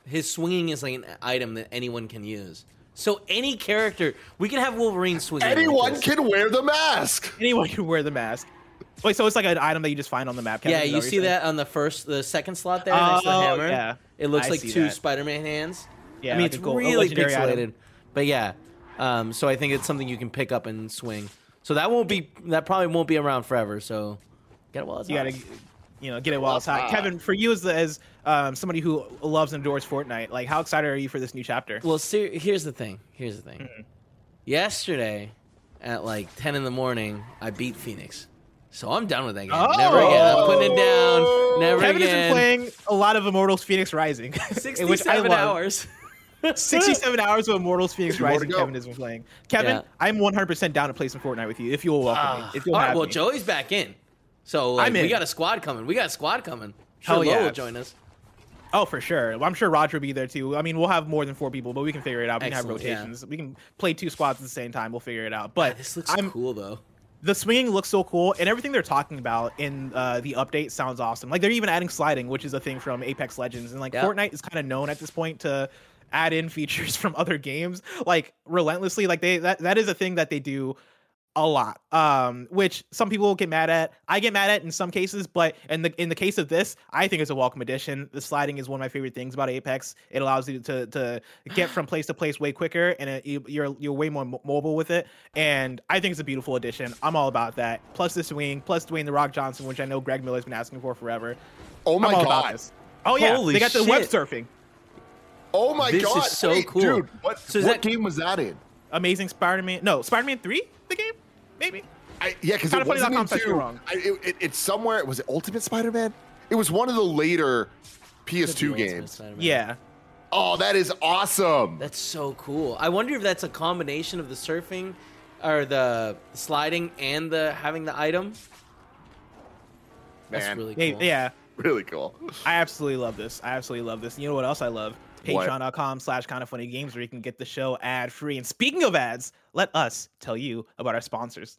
His swinging is like an item that anyone can use. So any character, we can have Wolverine swinging. like Anyone this. can wear the mask. Anyone can wear the mask. Wait, so it's like an item that you just find on the map. Kevin, Yeah, you what see that on the first, the second slot there next to the Oh, hammer. yeah. It looks I like two that. Spider-Man hands. Yeah, I mean like it's a gold- really legendary pixelated, item. but yeah. Um, so I think it's something you can pick up and swing. So that won't be that probably won't be around forever. So get it while it's You hot. gotta, you know, get it while it's hot. Ah. Kevin, for you as as um, somebody who loves and adores Fortnite, like how excited are you for this new chapter? Well, ser- here's the thing. Here's the thing. Mm-hmm. Yesterday, at like 10 in the morning, I beat Phoenix. So I'm done with that game. Oh! Never again. I'm putting it down. Never again. Kevin has again. been playing a lot of Immortals Fenyx Rising, 67 hours. 67 hours of Immortals Fenyx Two more to Rising. Kevin has been playing. Kevin, Yeah. I'm 100% down to play some Fortnite with you if you'll welcome me. If you'll All right, have well, me. Joey's back in. So like, we got a squad coming. We got a squad coming. Sure, Hell yeah. will join us. Oh, for sure. Well, I'm sure Roger will be there too. I mean, we'll have more than four people, but we can figure it out. We can have Excellent, yeah. rotations. We can play two squads at the same time. We'll figure it out. But This looks I'm, cool though. the swinging looks so cool and everything they're talking about in uh, the update sounds awesome like they're even adding sliding which is a thing from apex legends and like Yeah. fortnite is kind of known at this point to add in features from other games like relentlessly like they that, that is a thing that they do a lot um which some people get mad at. I get mad at in some cases but in the in the case of this i think it's a welcome addition. The sliding is one of my favorite things about apex. It allows you to to get from place to place way quicker and it, you, you're you're way more mo- mobile with it. And i think it's a beautiful addition. I'm all about that. Plus the swing plus dwayne the rock johnson which i know greg miller's been asking for forever. Oh my i'm all about god. oh yeah. Holy they got the web surfing. Oh my This is god. so Wait, cool. dude. What, So what that- game was that in? amazing spider-man no spider-man 3 the game maybe I, yeah, because it Kinda wasn't dot com says into, wrong. I, it, it, it's somewhere. Was it Ultimate Spider-Man? It was one of the later PS2 games. yeah Oh, that is awesome. That's so cool. I wonder if that's a combination of the surfing or the sliding and the having the item. That's Man. really Hey, cool. yeah really cool. I absolutely love this. I absolutely love this. You know what else I love? Patreon.com slash kind of funny games where you can get the show ad free. And speaking of ads, let us tell you about our sponsors.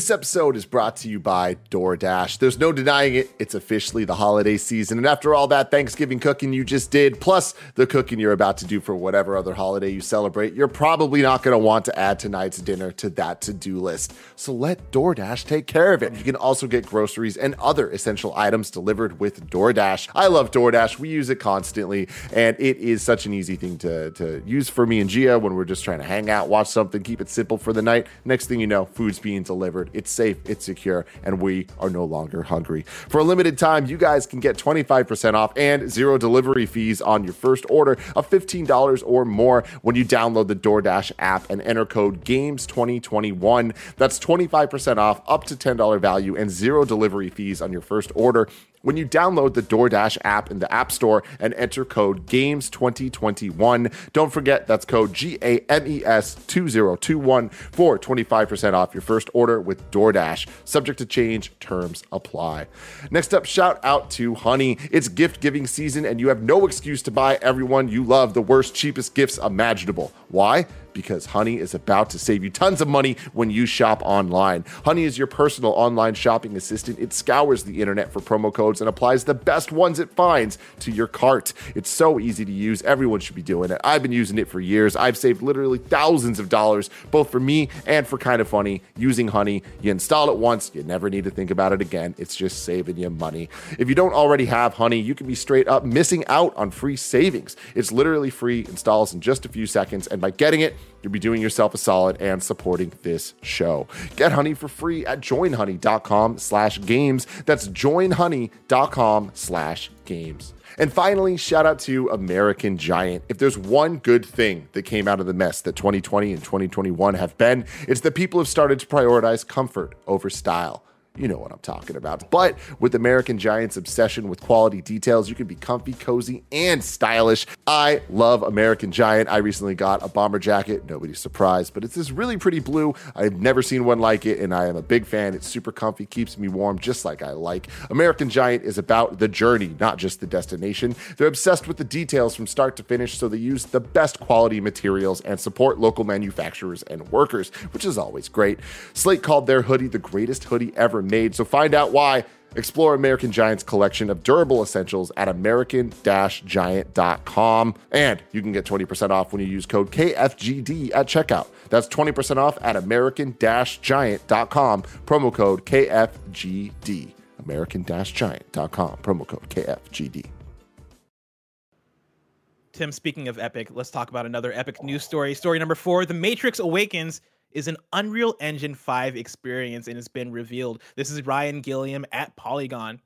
This episode is brought to you by DoorDash. There's no denying it, it's officially the holiday season. And after all that Thanksgiving cooking you just did, plus the cooking you're about to do for whatever other holiday you celebrate, you're probably not going to want to add tonight's dinner to that to do list. So let DoorDash take care of it. You can also get groceries and other essential items delivered with DoorDash. I love DoorDash. We use it constantly, and it is such an easy thing to, to use for me and Gia when we're just trying to hang out, watch something, keep it simple for the night. Next thing you know, food's being delivered. It's safe, it's secure, and we are no longer hungry. For a limited time, you guys can get 25% off and zero delivery fees on your first order of $15 or more when you download the DoorDash app and enter code GAMES2021. That's 25% off, up to $10 value, and zero delivery fees on your first order when you download the DoorDash app in the App Store and enter code GAMES2021. Don't forget that's code G A M E S 2021 for 25% off your first order with DoorDash. Subject to change, terms apply. Next up, shout out to Honey. It's gift giving season, and you have no excuse to buy everyone you love the worst, cheapest gifts imaginable. Why? Because Honey is about to save you tons of money when you shop online. Honey is your personal online shopping assistant. It scours the internet for promo codes and applies the best ones it finds to your cart. It's so easy to use. Everyone should be doing it. I've been using it for years. I've saved literally thousands of dollars, both for me and for Kind of Funny, using Honey. You install it once, you never need to think about it again. It's just saving you money. If you don't already have Honey, you can be straight up missing out on free savings. It's literally free, installs in just a few seconds, and by getting it, you'll be doing yourself a solid and supporting this show. Get Honey for free at joinhoney.com slash games. That's joinhoney.com slash games. And finally, shout out to American Giant. If there's one good thing that came out of the mess that 2020 and 2021 have been, it's that people have started to prioritize comfort over style. You know what I'm talking about. But with American Giant's obsession with quality details, you can be comfy, cozy, and stylish. I love American Giant. I recently got a bomber jacket. Nobody's surprised, but it's this really pretty blue. I've never seen one like it, and I am a big fan. It's super comfy, keeps me warm just like I like. American Giant is about the journey, not just the destination. They're obsessed with the details from start to finish, so they use the best quality materials and support local manufacturers and workers, which is always great. Slate called their hoodie the greatest hoodie ever made. So find out why. Explore American Giant's collection of durable essentials at american-giant.com. And you can get 20% off when you use code KFGD at checkout. That's 20% off at american-giant.com, promo code KFGD. American-giant.com, promo code KFGD. Tim, speaking of epic, let's talk about another epic news story. Story number four The Matrix Awakens is an Unreal Engine 5 experience and has been revealed. This is Ryan Gilliam at Polygon.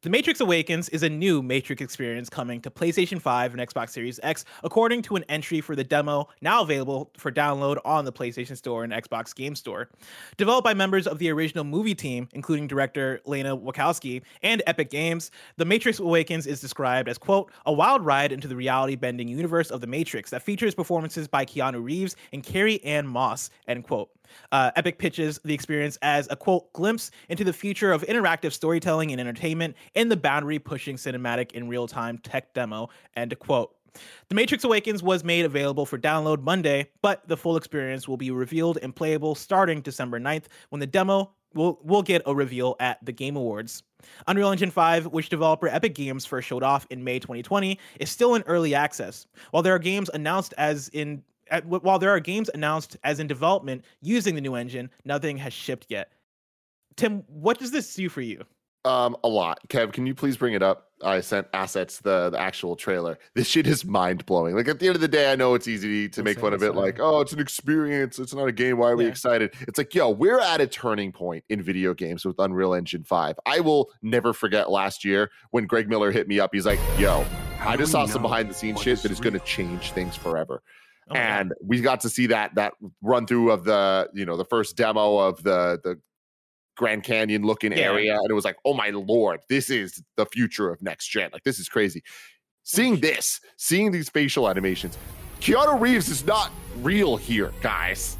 The Matrix Awakens is a new Matrix experience coming to PlayStation 5 and Xbox Series X, according to an entry for the demo now available for download on the PlayStation Store and Xbox Game Store. Developed by members of the original movie team, including director Lana Wachowski and Epic Games, The Matrix Awakens is described as, quote, a wild ride into the reality bending universe of The Matrix that features performances by Keanu Reeves and Carrie-Anne Moss, end quote. Uh, Epic pitches the experience as a quote glimpse into the future of interactive storytelling and entertainment in the boundary pushing cinematic in real time tech demo, end quote. The Matrix Awakens was made available for download Monday, but the full experience will be revealed and playable starting December 9th when the demo will will get a reveal at the Game Awards. Unreal Engine 5, which developer Epic Games first showed off in May 2020, is still in early access. While there are games announced as in at, while there are games announced as in development using the new engine, nothing has shipped yet. Tim, what does this do for you? Um, a lot. Kev, can you please bring it up? I sent assets the, the actual trailer. This shit is mind blowing. Like at the end of the day, I know it's easy to make fun of it. Like, oh, it's an experience. It's not a game. Why are we yeah. excited? It's like, yo, we're at a turning point in video games with Unreal Engine Five. I will never forget last year when Greg Miller hit me up. He's like, yo, How I just saw some behind the scenes shit that is going to change things forever. Oh and we got to see that that run through of the you know the first demo of the the Grand Canyon looking yeah. area, and it was like, oh my lord, this is the future of next gen. Like this is crazy. Seeing this, seeing these facial animations, Keanu Reeves is not real here, guys.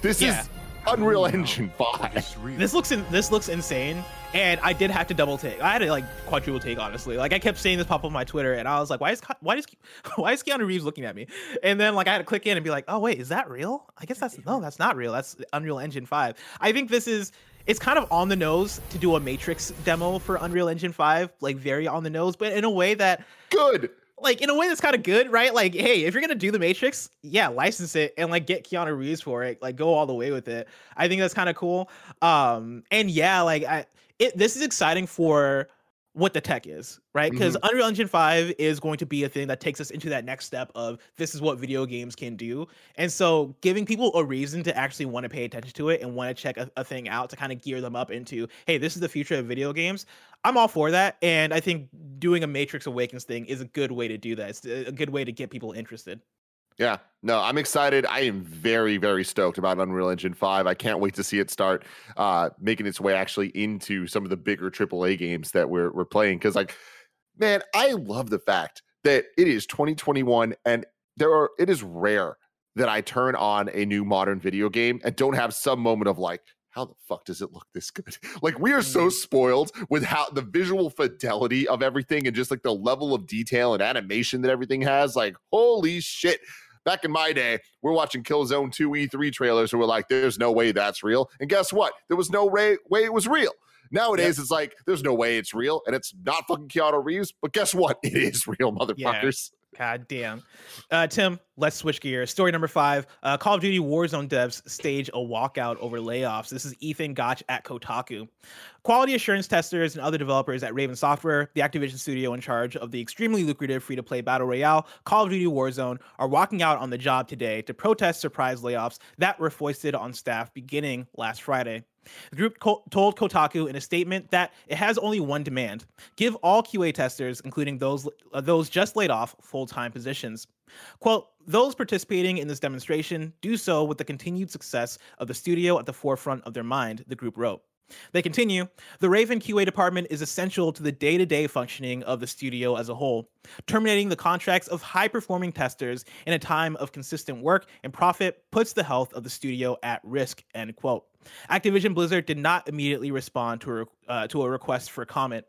This yeah. is Unreal Engine Five. This looks in, this looks insane, and I did have to double take. I had to like quadruple take, honestly. Like I kept seeing this pop up on my Twitter, and I was like, "Why is why is why is Keanu Reeves looking at me?" And then like I had to click in and be like, "Oh wait, is that real? I guess that's no, that's not real. That's Unreal Engine Five. I think this is it's kind of on the nose to do a Matrix demo for Unreal Engine 5, like very on the nose, but in a way that good like in a way that's kind of good, right? Like, hey, if you're gonna do the Matrix, yeah, license it and like get Keanu Reeves for it, like go all the way with it. I think that's kind of cool. Um, and yeah, like I, it this is exciting for what the tech is, right? Because mm-hmm. Unreal Engine 5 is going to be a thing that takes us into that next step of this is what video games can do. And so giving people a reason to actually want to pay attention to it and want to check a, a thing out to kind of gear them up into, hey, this is the future of video games. I'm all for that. And I think doing a Matrix Awakens thing is a good way to do that. It's a good way to get people interested. Yeah, no, I'm excited. I am very, very stoked about Unreal Engine 5. I can't wait to see it start uh, making its way actually into some of the bigger AAA games that we're, we're playing. Because, like, man, I love the fact that it is 2021 and there are, it is rare that I turn on a new modern video game and don't have some moment of like, how the fuck does it look this good? Like we are so mm. spoiled with how the visual fidelity of everything and just like the level of detail and animation that everything has. Like, holy shit. Back in my day, we're watching Killzone 2 E3 trailers and we're like, there's no way that's real. And guess what? There was no way, way it was real. Nowadays, yep. it's like there's no way it's real, and it's not fucking Keanu Reeves. But guess what? It is real, motherfuckers. God damn. Uh, Tim, let's switch gears. Story number five uh, Call of Duty Warzone devs stage a walkout over layoffs. This is Ethan Gach at Kotaku. Quality assurance testers and other developers at Raven Software, the Activision studio in charge of the extremely lucrative free to play battle royale Call of Duty Warzone, are walking out on the job today to protest surprise layoffs that were foisted on staff beginning last Friday. The group co- told Kotaku in a statement that it has only one demand: give all QA testers, including those uh, those just laid off, full-time positions. Quote, those participating in this demonstration do so with the continued success of the studio at the forefront of their mind, the group wrote. They continue The Raven QA department is essential to the day to day functioning of the studio as a whole. Terminating the contracts of high performing testers in a time of consistent work and profit puts the health of the studio at risk. End quote. Activision Blizzard did not immediately respond to a, uh, to a request for comment.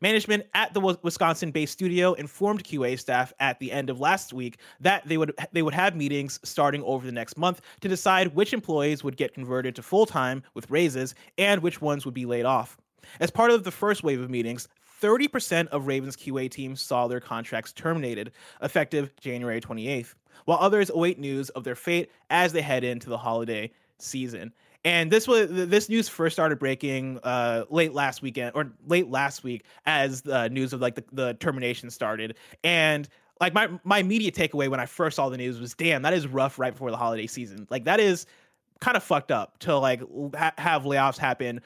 Management at the Wisconsin-based studio informed QA staff at the end of last week that they would they would have meetings starting over the next month to decide which employees would get converted to full-time with raises and which ones would be laid off. As part of the first wave of meetings, 30% of Ravens QA teams saw their contracts terminated, effective January 28th, while others await news of their fate as they head into the holiday season. And this was this news first started breaking uh, late last weekend or late last week as the news of like the, the termination started. And like my my immediate takeaway when I first saw the news was, damn, that is rough right before the holiday season. Like that is kind of fucked up to like ha- have layoffs happen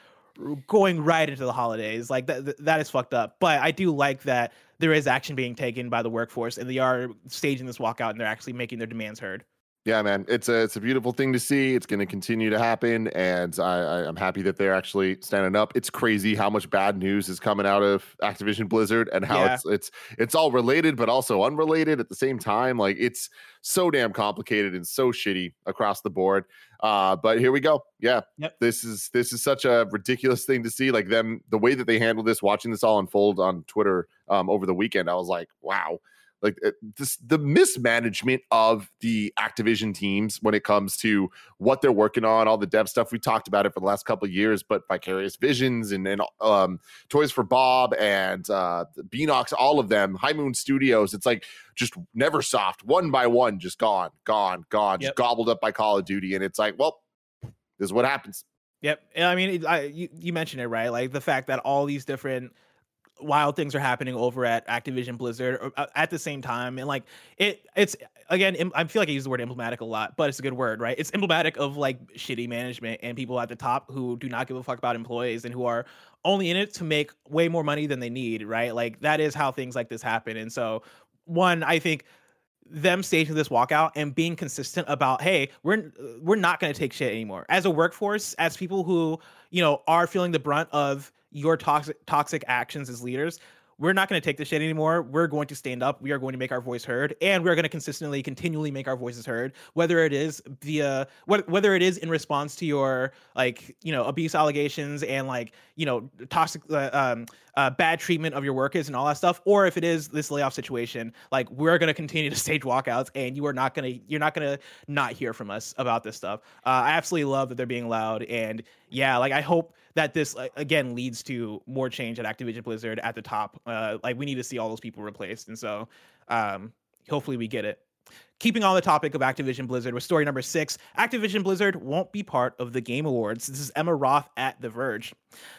going right into the holidays. Like that that is fucked up. But I do like that there is action being taken by the workforce and they are staging this walkout and they're actually making their demands heard yeah, man, it's a it's a beautiful thing to see. It's going to continue to happen, and I, I, am happy that they're actually standing up. It's crazy how much bad news is coming out of Activision Blizzard, and how yeah. it's it's it's all related but also unrelated at the same time. Like it's so damn complicated and so shitty across the board. Uh, but here we go. Yeah, yep. this is this is such a ridiculous thing to see. Like them, the way that they handle this, watching this all unfold on Twitter um, over the weekend, I was like, wow like uh, this the mismanagement of the activision teams when it comes to what they're working on all the dev stuff. We talked about it for the last couple of years but vicarious visions and, and um, toys for bob and uh beenox all of them high moon studios it's like just neversoft one by one just gone gone gone yep. just gobbled up by call of duty and it's like well this is what happens. Yep i mean I, you, you mentioned it right? Like the fact that all these different wild things are happening over at Activision Blizzard uh, at the same time, and like it, it's again, I feel like I use the word emblematic a lot, but it's a good word, right? It's emblematic of like shitty management and people at the top who do not give a fuck about employees and who are only in it to make way more money than they need, right? Like that is how things like this happen, and so one, I think them staging this walkout and being consistent about hey we're we're not going to take shit anymore as a workforce as people who you know are feeling the brunt of your toxic toxic actions as leaders we're not going to take this shit anymore. We're going to stand up. We are going to make our voice heard, and we're going to consistently, continually make our voices heard. Whether it is via whether it is in response to your like you know abuse allegations and like you know toxic uh, um, uh, bad treatment of your workers and all that stuff, or if it is this layoff situation, like we're going to continue to stage walkouts, and you are not going to you're not going to not hear from us about this stuff. Uh, I absolutely love that they're being loud, and yeah, like I hope that this again leads to more change at Activision Blizzard at the top. Uh, like we need to see all those people replaced, and so um, hopefully we get it. Keeping on the topic of Activision Blizzard with story number six, Activision Blizzard won't be part of the Game Awards. This is Emma Roth at The Verge.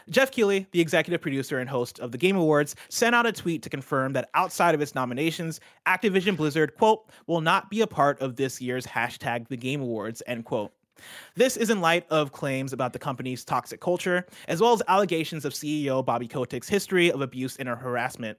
Geoff Keighley, the executive producer and host of the Game Awards, sent out a tweet to confirm that outside of its nominations, Activision Blizzard, quote, will not be a part of this year's hashtag the Game Awards, end quote. This is in light of claims about the company's toxic culture, as well as allegations of CEO Bobby Kotick's history of abuse and harassment.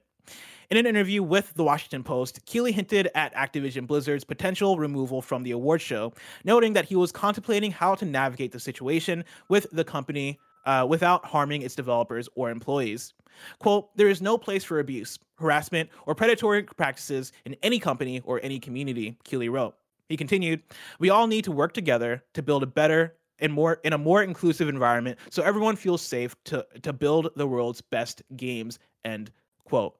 In an interview with the Washington Post, Keighley hinted at Activision Blizzard's potential removal from the award show, noting that he was contemplating how to navigate the situation with the company uh, without harming its developers or employees. Quote, there is no place for abuse, harassment, or predatory practices in any company or any community, Keighley wrote. He continued, "We all need to work together to build a better and more in a more inclusive environment so everyone feels safe to to build the world's best games." End quote.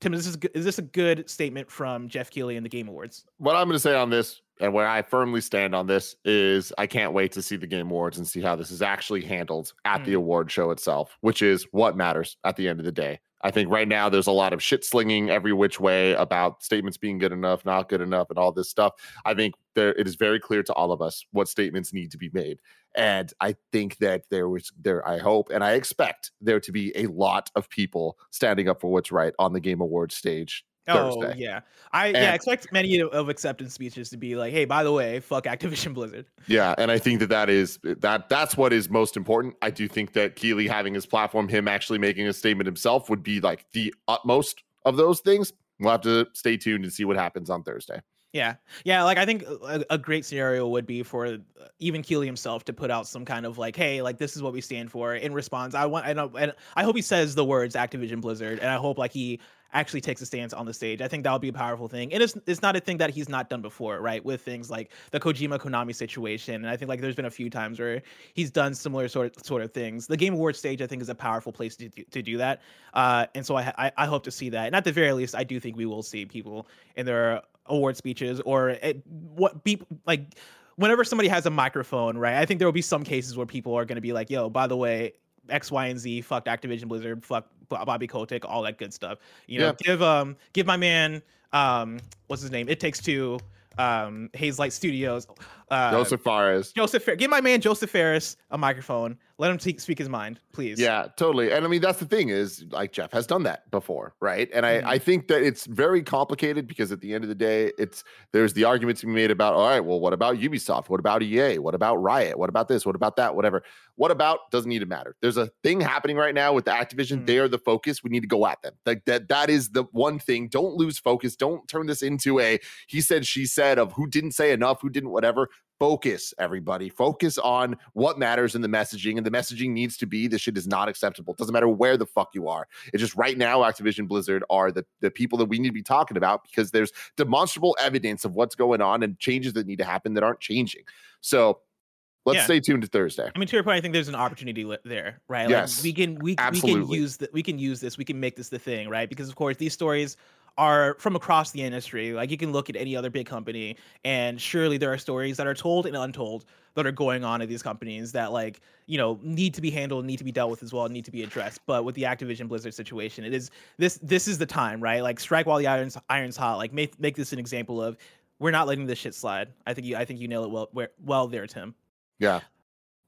Tim, is this, is this a good statement from Geoff Keighley in the Game Awards? What I'm going to say on this, and where I firmly stand on this, is I can't wait to see the Game Awards and see how this is actually handled at mm. the award show itself, which is what matters at the end of the day. I think right now there's a lot of shit slinging every which way about statements being good enough, not good enough, and all this stuff. I think there it is very clear to all of us what statements need to be made. And I think that there was there, I hope and I expect there to be a lot of people standing up for what's right on the Game Awards stage Thursday. Oh yeah, I and, yeah expect many of acceptance speeches to be like, "Hey, by the way, fuck Activision Blizzard." Yeah, and I think that that is that that's what is most important. I do think that Keighley having his platform, him actually making a statement himself, would be like the utmost of those things. We'll have to stay tuned and see what happens on Thursday. Yeah, yeah. Like I think a, a, great scenario would be for uh, even Keighley himself to put out some kind of like, "Hey, like this is what we stand for." In response, I want, and I know, and I hope he says the words Activision Blizzard, and I hope like he actually takes a stance on the stage. I think that would be a powerful thing. And it's it's not a thing that he's not done before, right? With things like the Kojima Konami situation. And I think like there's been a few times where he's done similar sort of, sort of things. The Game Awards stage, I think, is a powerful place to, to do that. Uh, and so I, I, I hope to see that. And at the very least, I do think we will see people in their award speeches or it, what people like whenever somebody has a microphone, right? I think there will be some cases where people are going to be like, "Yo, by the way, X, Y, and Z, fuck Activision Blizzard, fuck Bobby Kotick, all that good stuff. You know, yeah. give um give my man um what's his name? It takes two um Hazelight Studios. Uh, Joseph Fares. Joseph, give my man Joseph Fares a microphone. Let him t- speak his mind, please. Yeah, totally. And I mean, that's the thing is like Geoff has done that before, right? And I, mm-hmm. I think that it's very complicated because at the end of the day, it's there's the arguments to be made about, all right, well, what about Ubisoft? What about EA? What about Riot? What about this? What about that? Whatever. What about doesn't need to matter. There's a thing happening right now with the Activision. Mm-hmm. They are the focus. We need to go at them. Like that, that is the one thing. Don't lose focus. Don't turn this into a he said, she said of who didn't say enough, who didn't whatever focus everybody focus on what matters in the messaging and the messaging needs to be this shit is not acceptable it doesn't matter where the fuck you are it's just right now activision blizzard are the, the people that we need to be talking about because there's demonstrable evidence of what's going on and changes that need to happen that aren't changing so let's yeah. stay tuned to Thursday. I mean, to your point, I think there's an opportunity there, right? Yes, like we can we, we can use that we can use this we can make this the thing, right? Because of course these stories are from across the industry. Like you can look at any other big company, and surely there are stories that are told and untold that are going on at these companies that like you know need to be handled, need to be dealt with as well, need to be addressed. But with the Activision Blizzard situation, it is this this is the time, right? Like strike while the irons irons hot. Like make make this an example of we're not letting this shit slide. I think you I think you nail it well well there, Tim. Yeah.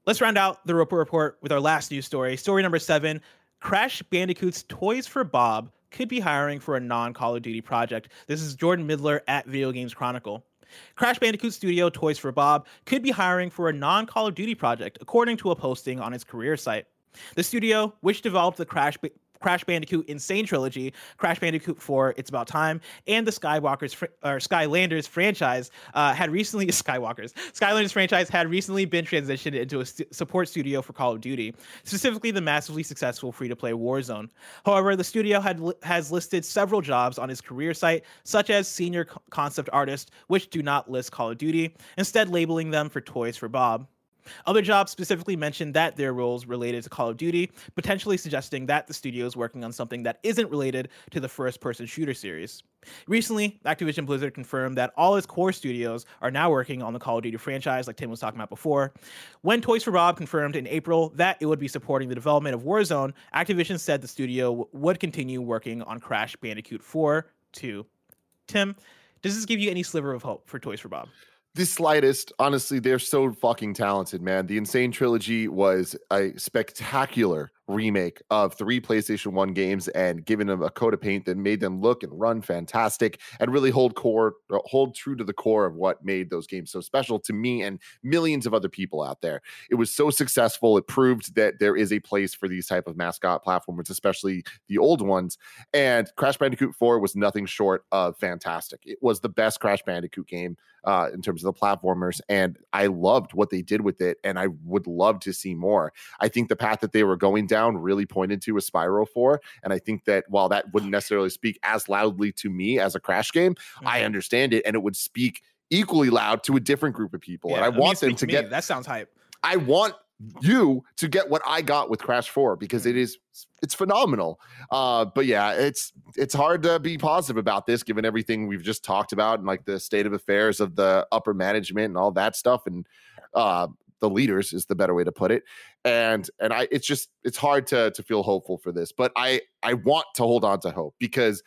Let's round out the Roper Report with our last news story. Story number seven Crash Bandicoot's Toys for Bob could be hiring for a non Call of Duty project. This is Jordan Middler at Video Games Chronicle. Crash Bandicoot Studio Toys for Bob could be hiring for a non Call of Duty project, according to a posting on its career site. The studio, which developed the Crash Crash Bandicoot Insane Trilogy, Crash Bandicoot 4, It's About Time, and the Skywalkers fr- or Skylanders franchise uh, had recently Skywalkers Skylanders franchise had recently been transitioned into a st- support studio for Call of Duty, specifically the massively successful free-to-play Warzone. However, the studio had li- has listed several jobs on its career site, such as senior co- concept artist, which do not list Call of Duty, instead labeling them for Toys for Bob. Other jobs specifically mentioned that their roles related to Call of Duty, potentially suggesting that the studio is working on something that isn't related to the first person shooter series. Recently, Activision Blizzard confirmed that all its core studios are now working on the Call of Duty franchise, like Tim was talking about before. When Toys for Bob confirmed in April that it would be supporting the development of Warzone, Activision said the studio w- would continue working on Crash Bandicoot 4 2. Tim, does this give you any sliver of hope for Toys for Bob? The slightest. Honestly, they're so fucking talented, man. The Insane Trilogy was a spectacular remake of three PlayStation 1 games and giving them a coat of paint that made them look and run fantastic and really hold core uh, hold true to the core of what made those games so special to me and millions of other people out there. It was so successful. It proved that there is a place for these type of mascot platformers, especially the old ones. And Crash Bandicoot 4 was nothing short of fantastic. It was the best Crash Bandicoot game uh, in terms of the platformers. And I loved what they did with it. And I would love to see more. I think the path that they were going down down really pointed to a Spyro 4. And I think that while that wouldn't necessarily speak as loudly to me as a Crash game, mm-hmm. I understand it and it would speak equally loud to a different group of people. Yeah, and I want them to to get that sounds hype. I want you to get what I got with Crash 4 because it is it's phenomenal. Uh, but yeah, it's it's hard to be positive about this given everything we've just talked about and like the state of affairs of the upper management and all that stuff and uh, the leaders is the better way to put it. And and I it's just it's hard to to feel hopeful for this, but I I want to hold on to hope because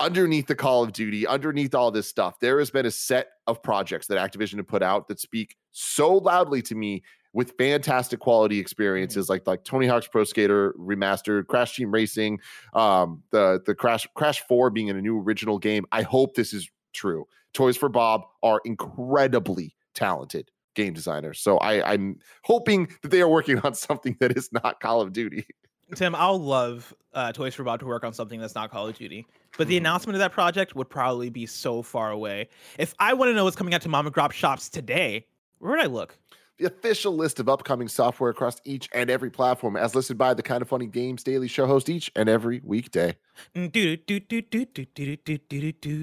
underneath the Call of Duty, underneath all this stuff, there has been a set of projects that Activision have put out that speak so loudly to me with fantastic quality experiences like like Tony Hawk's Pro Skater remastered, Crash Team Racing, um, the the Crash Crash Four being in a new original game. I hope this is true. Toys for Bob are incredibly talented game designer. So I, I'm hoping that they are working on something that is not Call of Duty. Tim, I'll love uh, Toys for Bob to work on something that's not Call of Duty. But the mm. announcement of that project would probably be so far away. If I want to know what's coming out to Mama Drop shops today, where would I look? The official list of upcoming software across each and every platform, as listed by the Kind of Funny Games Daily Show host each and every weekday.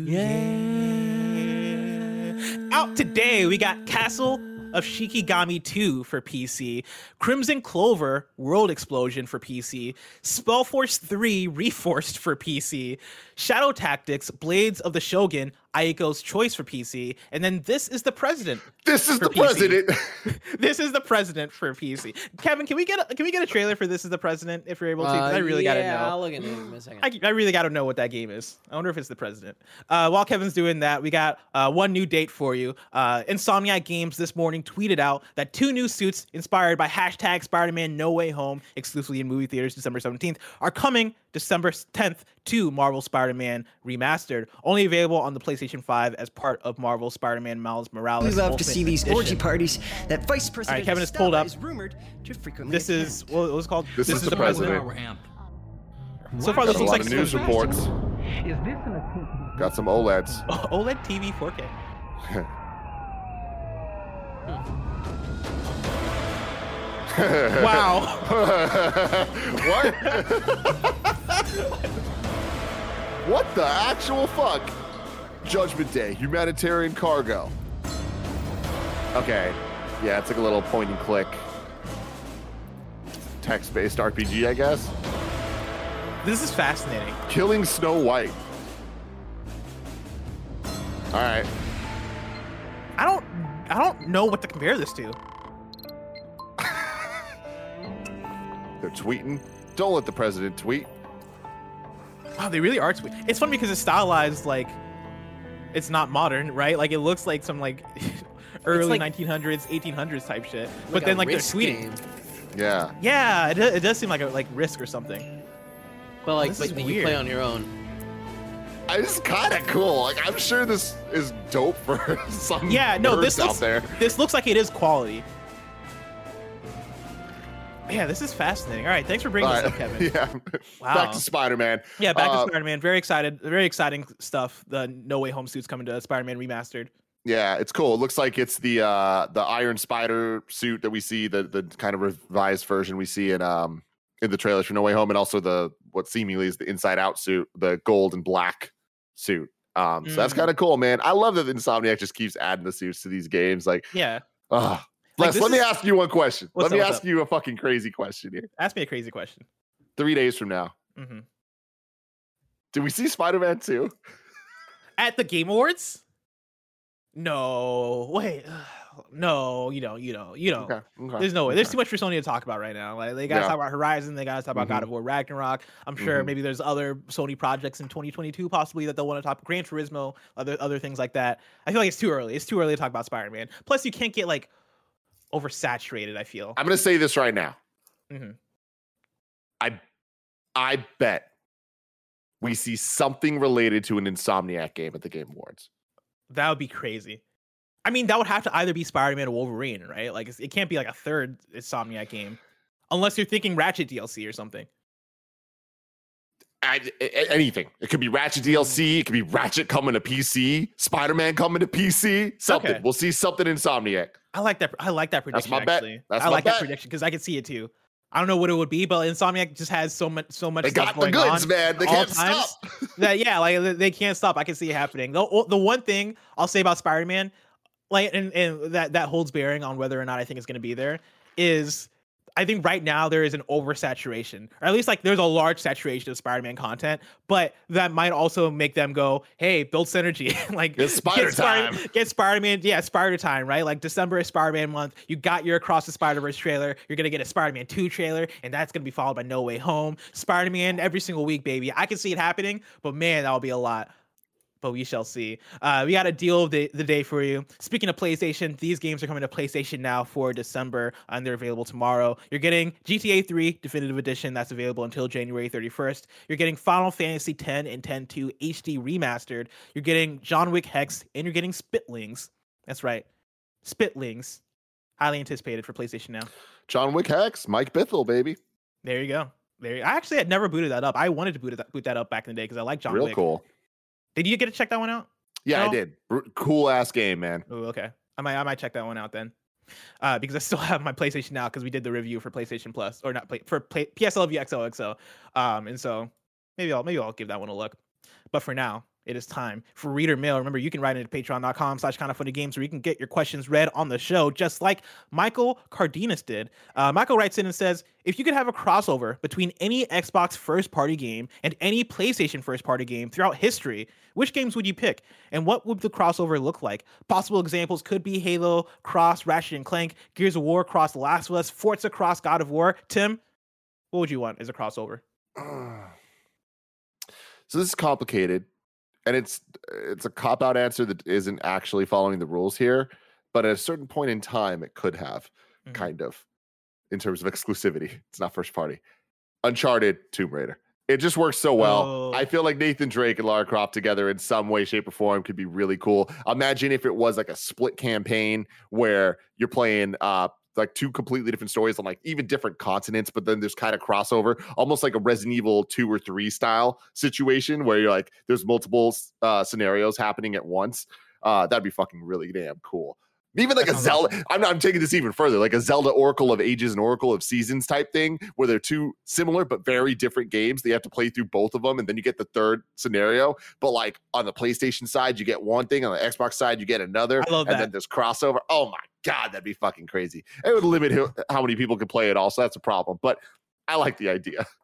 Yeah. Out today, we got Castle of Shikigami 2 for PC, Crimson Clover World Explosion for PC, Spellforce 3 Reforced for PC, Shadow Tactics Blades of the Shogun Aiko's Choice for PC, and then This is the President. This is the PC. president. this is the President for PC. Kevin, can we get a, can we get a trailer for This is the President if you're able to? 'Cause I really Uh, yeah, gotta know. I'll look at it in a second. I, I really got to know what that game is. I wonder if it's the president. Uh, while Kevin's doing that, we got uh, one new date for you. Uh, Insomniac Games this morning tweeted out that two new suits inspired by hashtag Spider-Man No Way Home, exclusively in movie theaters December 17th, are coming December 10th to Marvel Spider-Man Remastered, only available on the PlayStation 5 as part of Marvel Spider-Man Miles Morales. We love to see these Edition. orgy parties that Vice President Kevin has pulled up. is rumored to frequently This is attend. what was called. This is the president. So far, this Got a looks lot like of some news reports. Got some OLEDs. OLED TV 4K. Wow. what? what the actual fuck? Judgment Day, humanitarian cargo. Okay. Yeah, it's like a little point and click text based RPG, I guess. This is fascinating. Killing Snow White. All right. I don't I don't know what to compare this to. They're tweeting. Don't let the president tweet. Wow, they really are sweet. It's funny because it's stylized like it's not modern, right? Like it looks like some like early like- 1900s, 1800s type shit. Like but then like they're tweeting. game. Yeah. Yeah, it, it does seem like a like Risk or something. But like, This but you play on your own. It's kind of cool. Like I'm sure this is dope for some Yeah, no, nerds this out looks there. this looks like it is quality. Yeah, this is fascinating. All right, thanks for bringing All this right. up, Kevin. yeah. Wow. Back to Spider-Man. Yeah, back Uh, to Spider-Man. Very excited. Very exciting stuff. The No Way Home suits coming to Spider-Man remastered. Yeah, it's cool. It looks like it's the uh the Iron Spider suit that we see, the the kind of revised version we see in um in the trailers for No Way Home, and also the what seemingly is the Inside Out suit, the gold and black suit. Um, so that's Mm. kind of cool, man. I love that Insomniac just keeps adding the suits to these games. Like, Yeah. uh Les, this let me ask you one question. What's let me up, ask up? you a fucking crazy question here. Ask me a crazy question. Three days from now, Mm-hmm. do we see Spider-Man 2? At the Game Awards? No. Wait. No, you don't. You don't. You don't. Okay. okay, There's no way. There's too much for Sony to talk about right now. Like they gotta Yeah. talk about Horizon. They gotta talk about God Mhm. of War Ragnarok. I'm sure Mhm. maybe there's other Sony projects in 2022 possibly that they'll want to talk. Gran Turismo, other other things like that. I feel like it's too early. It's too early to talk about Spider-Man. Plus, you can't get like oversaturated. I feel. I'm gonna say this right now. Mhm. I I bet we see something related to an Insomniac game at the Game Awards. That would be crazy. I mean, that would have to either be Spider-Man or Wolverine, right? Like, it can't be like a third Insomniac game, unless you're thinking Ratchet DLC or something. I, anything. It could be Ratchet DLC. It could be Ratchet coming to PC. Spider Man coming to PC. Something. Okay. We'll see something Insomniac. I like that. I like that prediction. my bet. Actually, That's I my like bet. that prediction because I can see it too. I don't know what it would be, but Insomniac just has so much, so much They stuff got the going goods, man. They can't stop. that yeah, like they- they can't stop. I can see it happening. The the one thing I'll say about Spider Man, like and, and that that holds bearing on whether or not I think it's going to be there, is I think right now there is an oversaturation, or at least like there's a large saturation of Spider-Man content, but that might also make them go, "Hey, build synergy, like It's Spider get Spider- time. get Spider-Man, yeah, Spider time, right? Like December is Spider-Man month. You got your Across the Spider-Verse trailer. You're gonna get a Spider-Man 2 trailer, and that's gonna be followed by No Way Home. Spider-Man every single week, baby. I can see it happening, but man, that'll be a lot but we shall see. Uh, we got a deal of the, the day for you. Speaking of PlayStation, these games are coming to PlayStation now for December, and they're available tomorrow. You're getting GTA 3 Definitive Edition, that's available until January 31st. You're getting Final Fantasy 10 and 10 2 HD Remastered. You're getting John Wick Hex, and you're getting Spitlings. That's right, Spitlings. Highly anticipated for PlayStation now. John Wick Hex, Mike Bithell, baby. There you go. There, you, I actually had never booted that up. I wanted to boot, it, boot that up back in the day because I like John Real Wick. cool. Did you get to check that one out? Yeah, I did. R- cool ass game, man. Oh, okay. I might I might check that one out then. Uh, because I still have my PlayStation now because we did the review for PlayStation Plus or not play for play, PSL View XOXO. Um, and so maybe I'll maybe I'll give that one a look. But for now, it is time for reader mail. Remember, you can write into patreon.com slash kind of funny games where you can get your questions read on the show, just like Michael Cardenas did. Uh, Michael writes in and says, if you could have a crossover between any Xbox first party game and any PlayStation first party game throughout history, which games would you pick? And what would the crossover look like? Possible examples could be Halo, Cross, Ratchet and Clank, Gears of War, Cross The Last of Us, Forza Cross, God of War. Tim, what would you want as a crossover? So this is complicated, and it's it's a cop out answer that isn't actually following the rules here. But at a certain point in time, it could have Mhm. kind of in terms of exclusivity. It's not first party. Uncharted, Tomb Raider. It just works so well. Oh. I feel like Nathan Drake and Lara Croft together in some way, shape, or form could be really cool. Imagine if it was like a split campaign where you're playing uh like two completely different stories on like even different continents, but then there's kind of crossover, almost like a Resident Evil two or three style situation where you're like there's multiple uh, scenarios happening at once. Uh, that'd be fucking really damn cool. Even like a Zelda. I'm not I'm taking this even further, like a Zelda Oracle of Ages and Oracle of Seasons type thing, where they're two similar but very different games. They have to play through both of them, and then you get the third scenario. But like on the PlayStation side, you get one thing, on the Xbox side, you get another, I love and then there's crossover. Oh my god, that'd be fucking crazy. It would limit who- how many people could play it, also that's a problem. But I like the idea.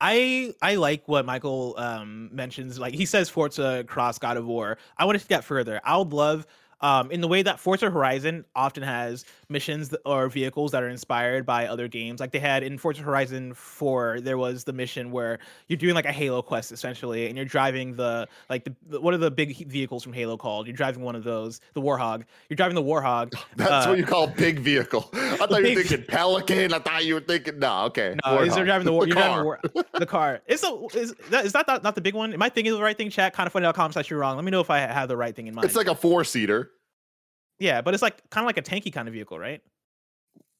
I I like what Michael um, mentions. Like he says, Forza Cross God of War. I want to take that further. I would love. Um, in the way that Forza Horizon often has missions or vehicles that are inspired by other games, like they had in Forza Horizon 4, there was the mission where you're doing like a Halo quest essentially, and you're driving the like the, what are the big vehicles from Halo called? You're driving one of those, the Warhog. You're driving the Warhog. That's Uh, what you call big vehicle. I thought you were thinking Pelican. I thought you were thinking no. Okay, No, is they're driving the war. You're driving the, car. war, the car. Is the is that is that not, not the big one? Am I thinking of the right thing? Chat kind of funny.com slash you're wrong. Let me know if I have the right thing in mind. It's like a four seater. Yeah, but it's like kind of like a tanky kind of vehicle, right?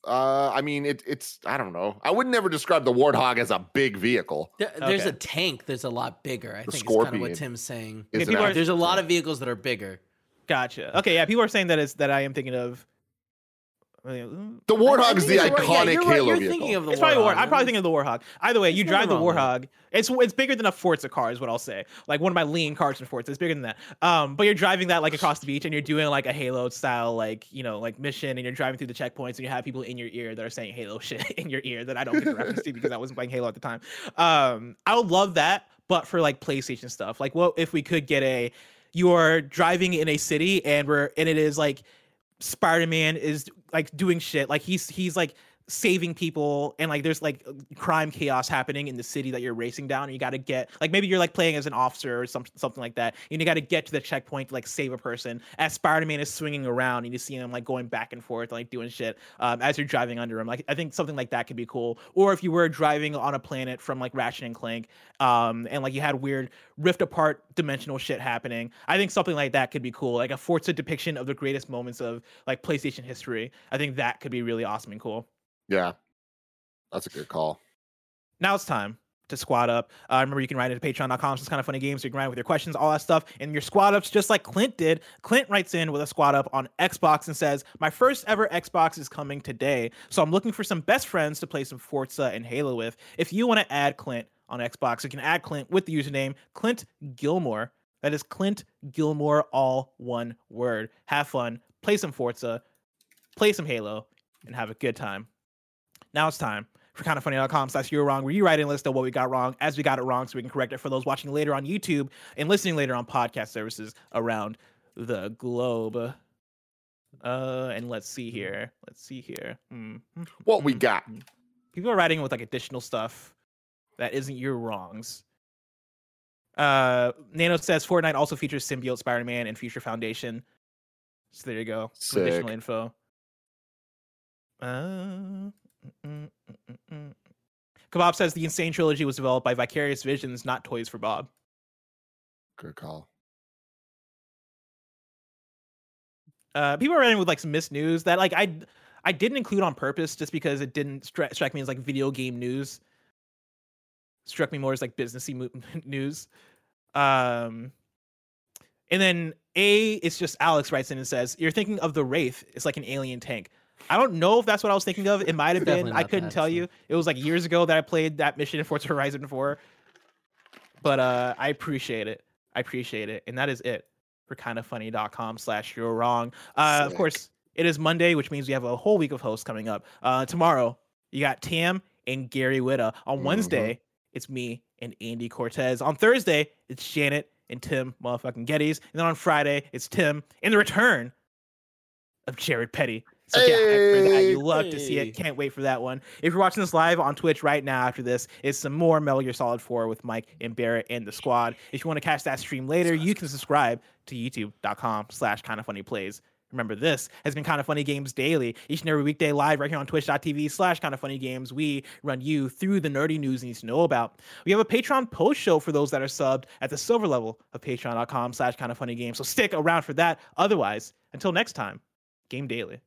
Uh, I mean, it, it's I don't know. I would never describe the Warthog as a big vehicle. There- there's Okay. a tank that's a lot bigger. I The think is kind of what Tim's saying. Yeah, are- There's a lot of vehicles that are bigger. Gotcha. Okay, yeah, people are saying that is that I am thinking of. The I Warthog is the think. Yeah, iconic you're right. Halo You're vehicle. thinking of the It's probably War. Warthog. I'm probably thinking of the Warhog. Either way, you There's drive the nothing wrong Warhog. It's it's bigger than a Forza car, is what I'll say. Like one of my lean cars in Forza, it's bigger than that. Um, but you're driving that like across the beach, and you're doing like a Halo style, like you know, like mission, and you're driving through the checkpoints, and you have people in your ear that are saying Halo shit in your ear that I don't get the reference to because I wasn't playing Halo at the time. Um, I would love that, but for like PlayStation stuff, like what if we could get a you are driving in a city and we're and it is like Spider-Man is like doing shit. Like he's he's like saving people and like there's like crime chaos happening in the city that you're racing down and you got to get like maybe you're like playing as an officer or some, something like that and you got to get to the checkpoint to like save a person. As spider-man is swinging around and you see him like going back and forth like doing shit um, as you're driving under him like i think something like that could be cool. Or if you were driving on a planet from like ratchet and clank um, and like you had weird rift apart dimensional shit happening i think something like that could be cool like a forza depiction of the greatest moments of like playstation history. I think that could be really awesome and cool Yeah, that's a good call. now it's time to squad up. Uh, remember, you can write into patreon.com. It's kind of funny games. You can write with your questions, all that stuff, and your squad ups, just like Clint did. Clint writes in with a squad up on Xbox and says, My first ever Xbox is coming today, so I'm looking for some best friends to play some Forza and Halo with. If you want to add Clint on Xbox, you can add Clint with the username Clint Gilmore. That is Clint Gilmore, all one word. Have fun, play some Forza, play some Halo, and have a good time. Now it's time for kindoffunny.com slash you're wrong, where you write a list of what we got wrong as we got it wrong so we can correct it for those watching later on YouTube and listening later on podcast services around the globe. Uh, and let's see here. Let's see here. Mm, mm, What we got? People are writing with like additional stuff that isn't your wrongs. Uh, Nano says Fortnite also features Symbiote Spider-Man and Future Foundation. So there you go. Additional info. Uh, Kebab says the Insane trilogy was developed by Vicarious Visions, not Toys for Bob. Good call. Uh, people are writing with like some missed news that like I I didn't include on purpose just because it didn't stri- strike me as like video game news. Struck me more as like businessy mo- news. Um, and then A, it's just Alex writes in and says, "You're thinking of the Wraith. It's like an alien tank." I don't know if that's what I was thinking of. It might have been. I couldn't tell you. It was like years ago that I played that mission in Forza Horizon 4. But uh, I appreciate it. I appreciate it. And that is it for kindafunny.com slash you're wrong. Uh, of course, it is Monday, which means we have a whole week of hosts coming up. Uh, tomorrow, you got Tam and Gary Whitta. On Mhm. Wednesday, it's me and Andy Cortez. On Thursday, it's Janet and Tim motherfucking Gettys. And then on Friday, it's Tim and the return of Jared Petty. So yeah, for that, you love to see it. Can't wait for that one. If you're watching this live on Twitch right now after this, it's some more Metal Gear Solid 4 with Mike and Barrett and the squad. If you want to catch that stream later, you can subscribe to youtube.com slash kind of funny plays. Remember, this has been Kinda Funny Games Daily, each and every weekday live right here on twitch.tv slash kind of funny games. We run you through the nerdy news you need to know about. We have a Patreon post show for those that are subbed at the silver level of patreon.com slash kind of funny games. So stick around for that. Otherwise, until next time, game daily.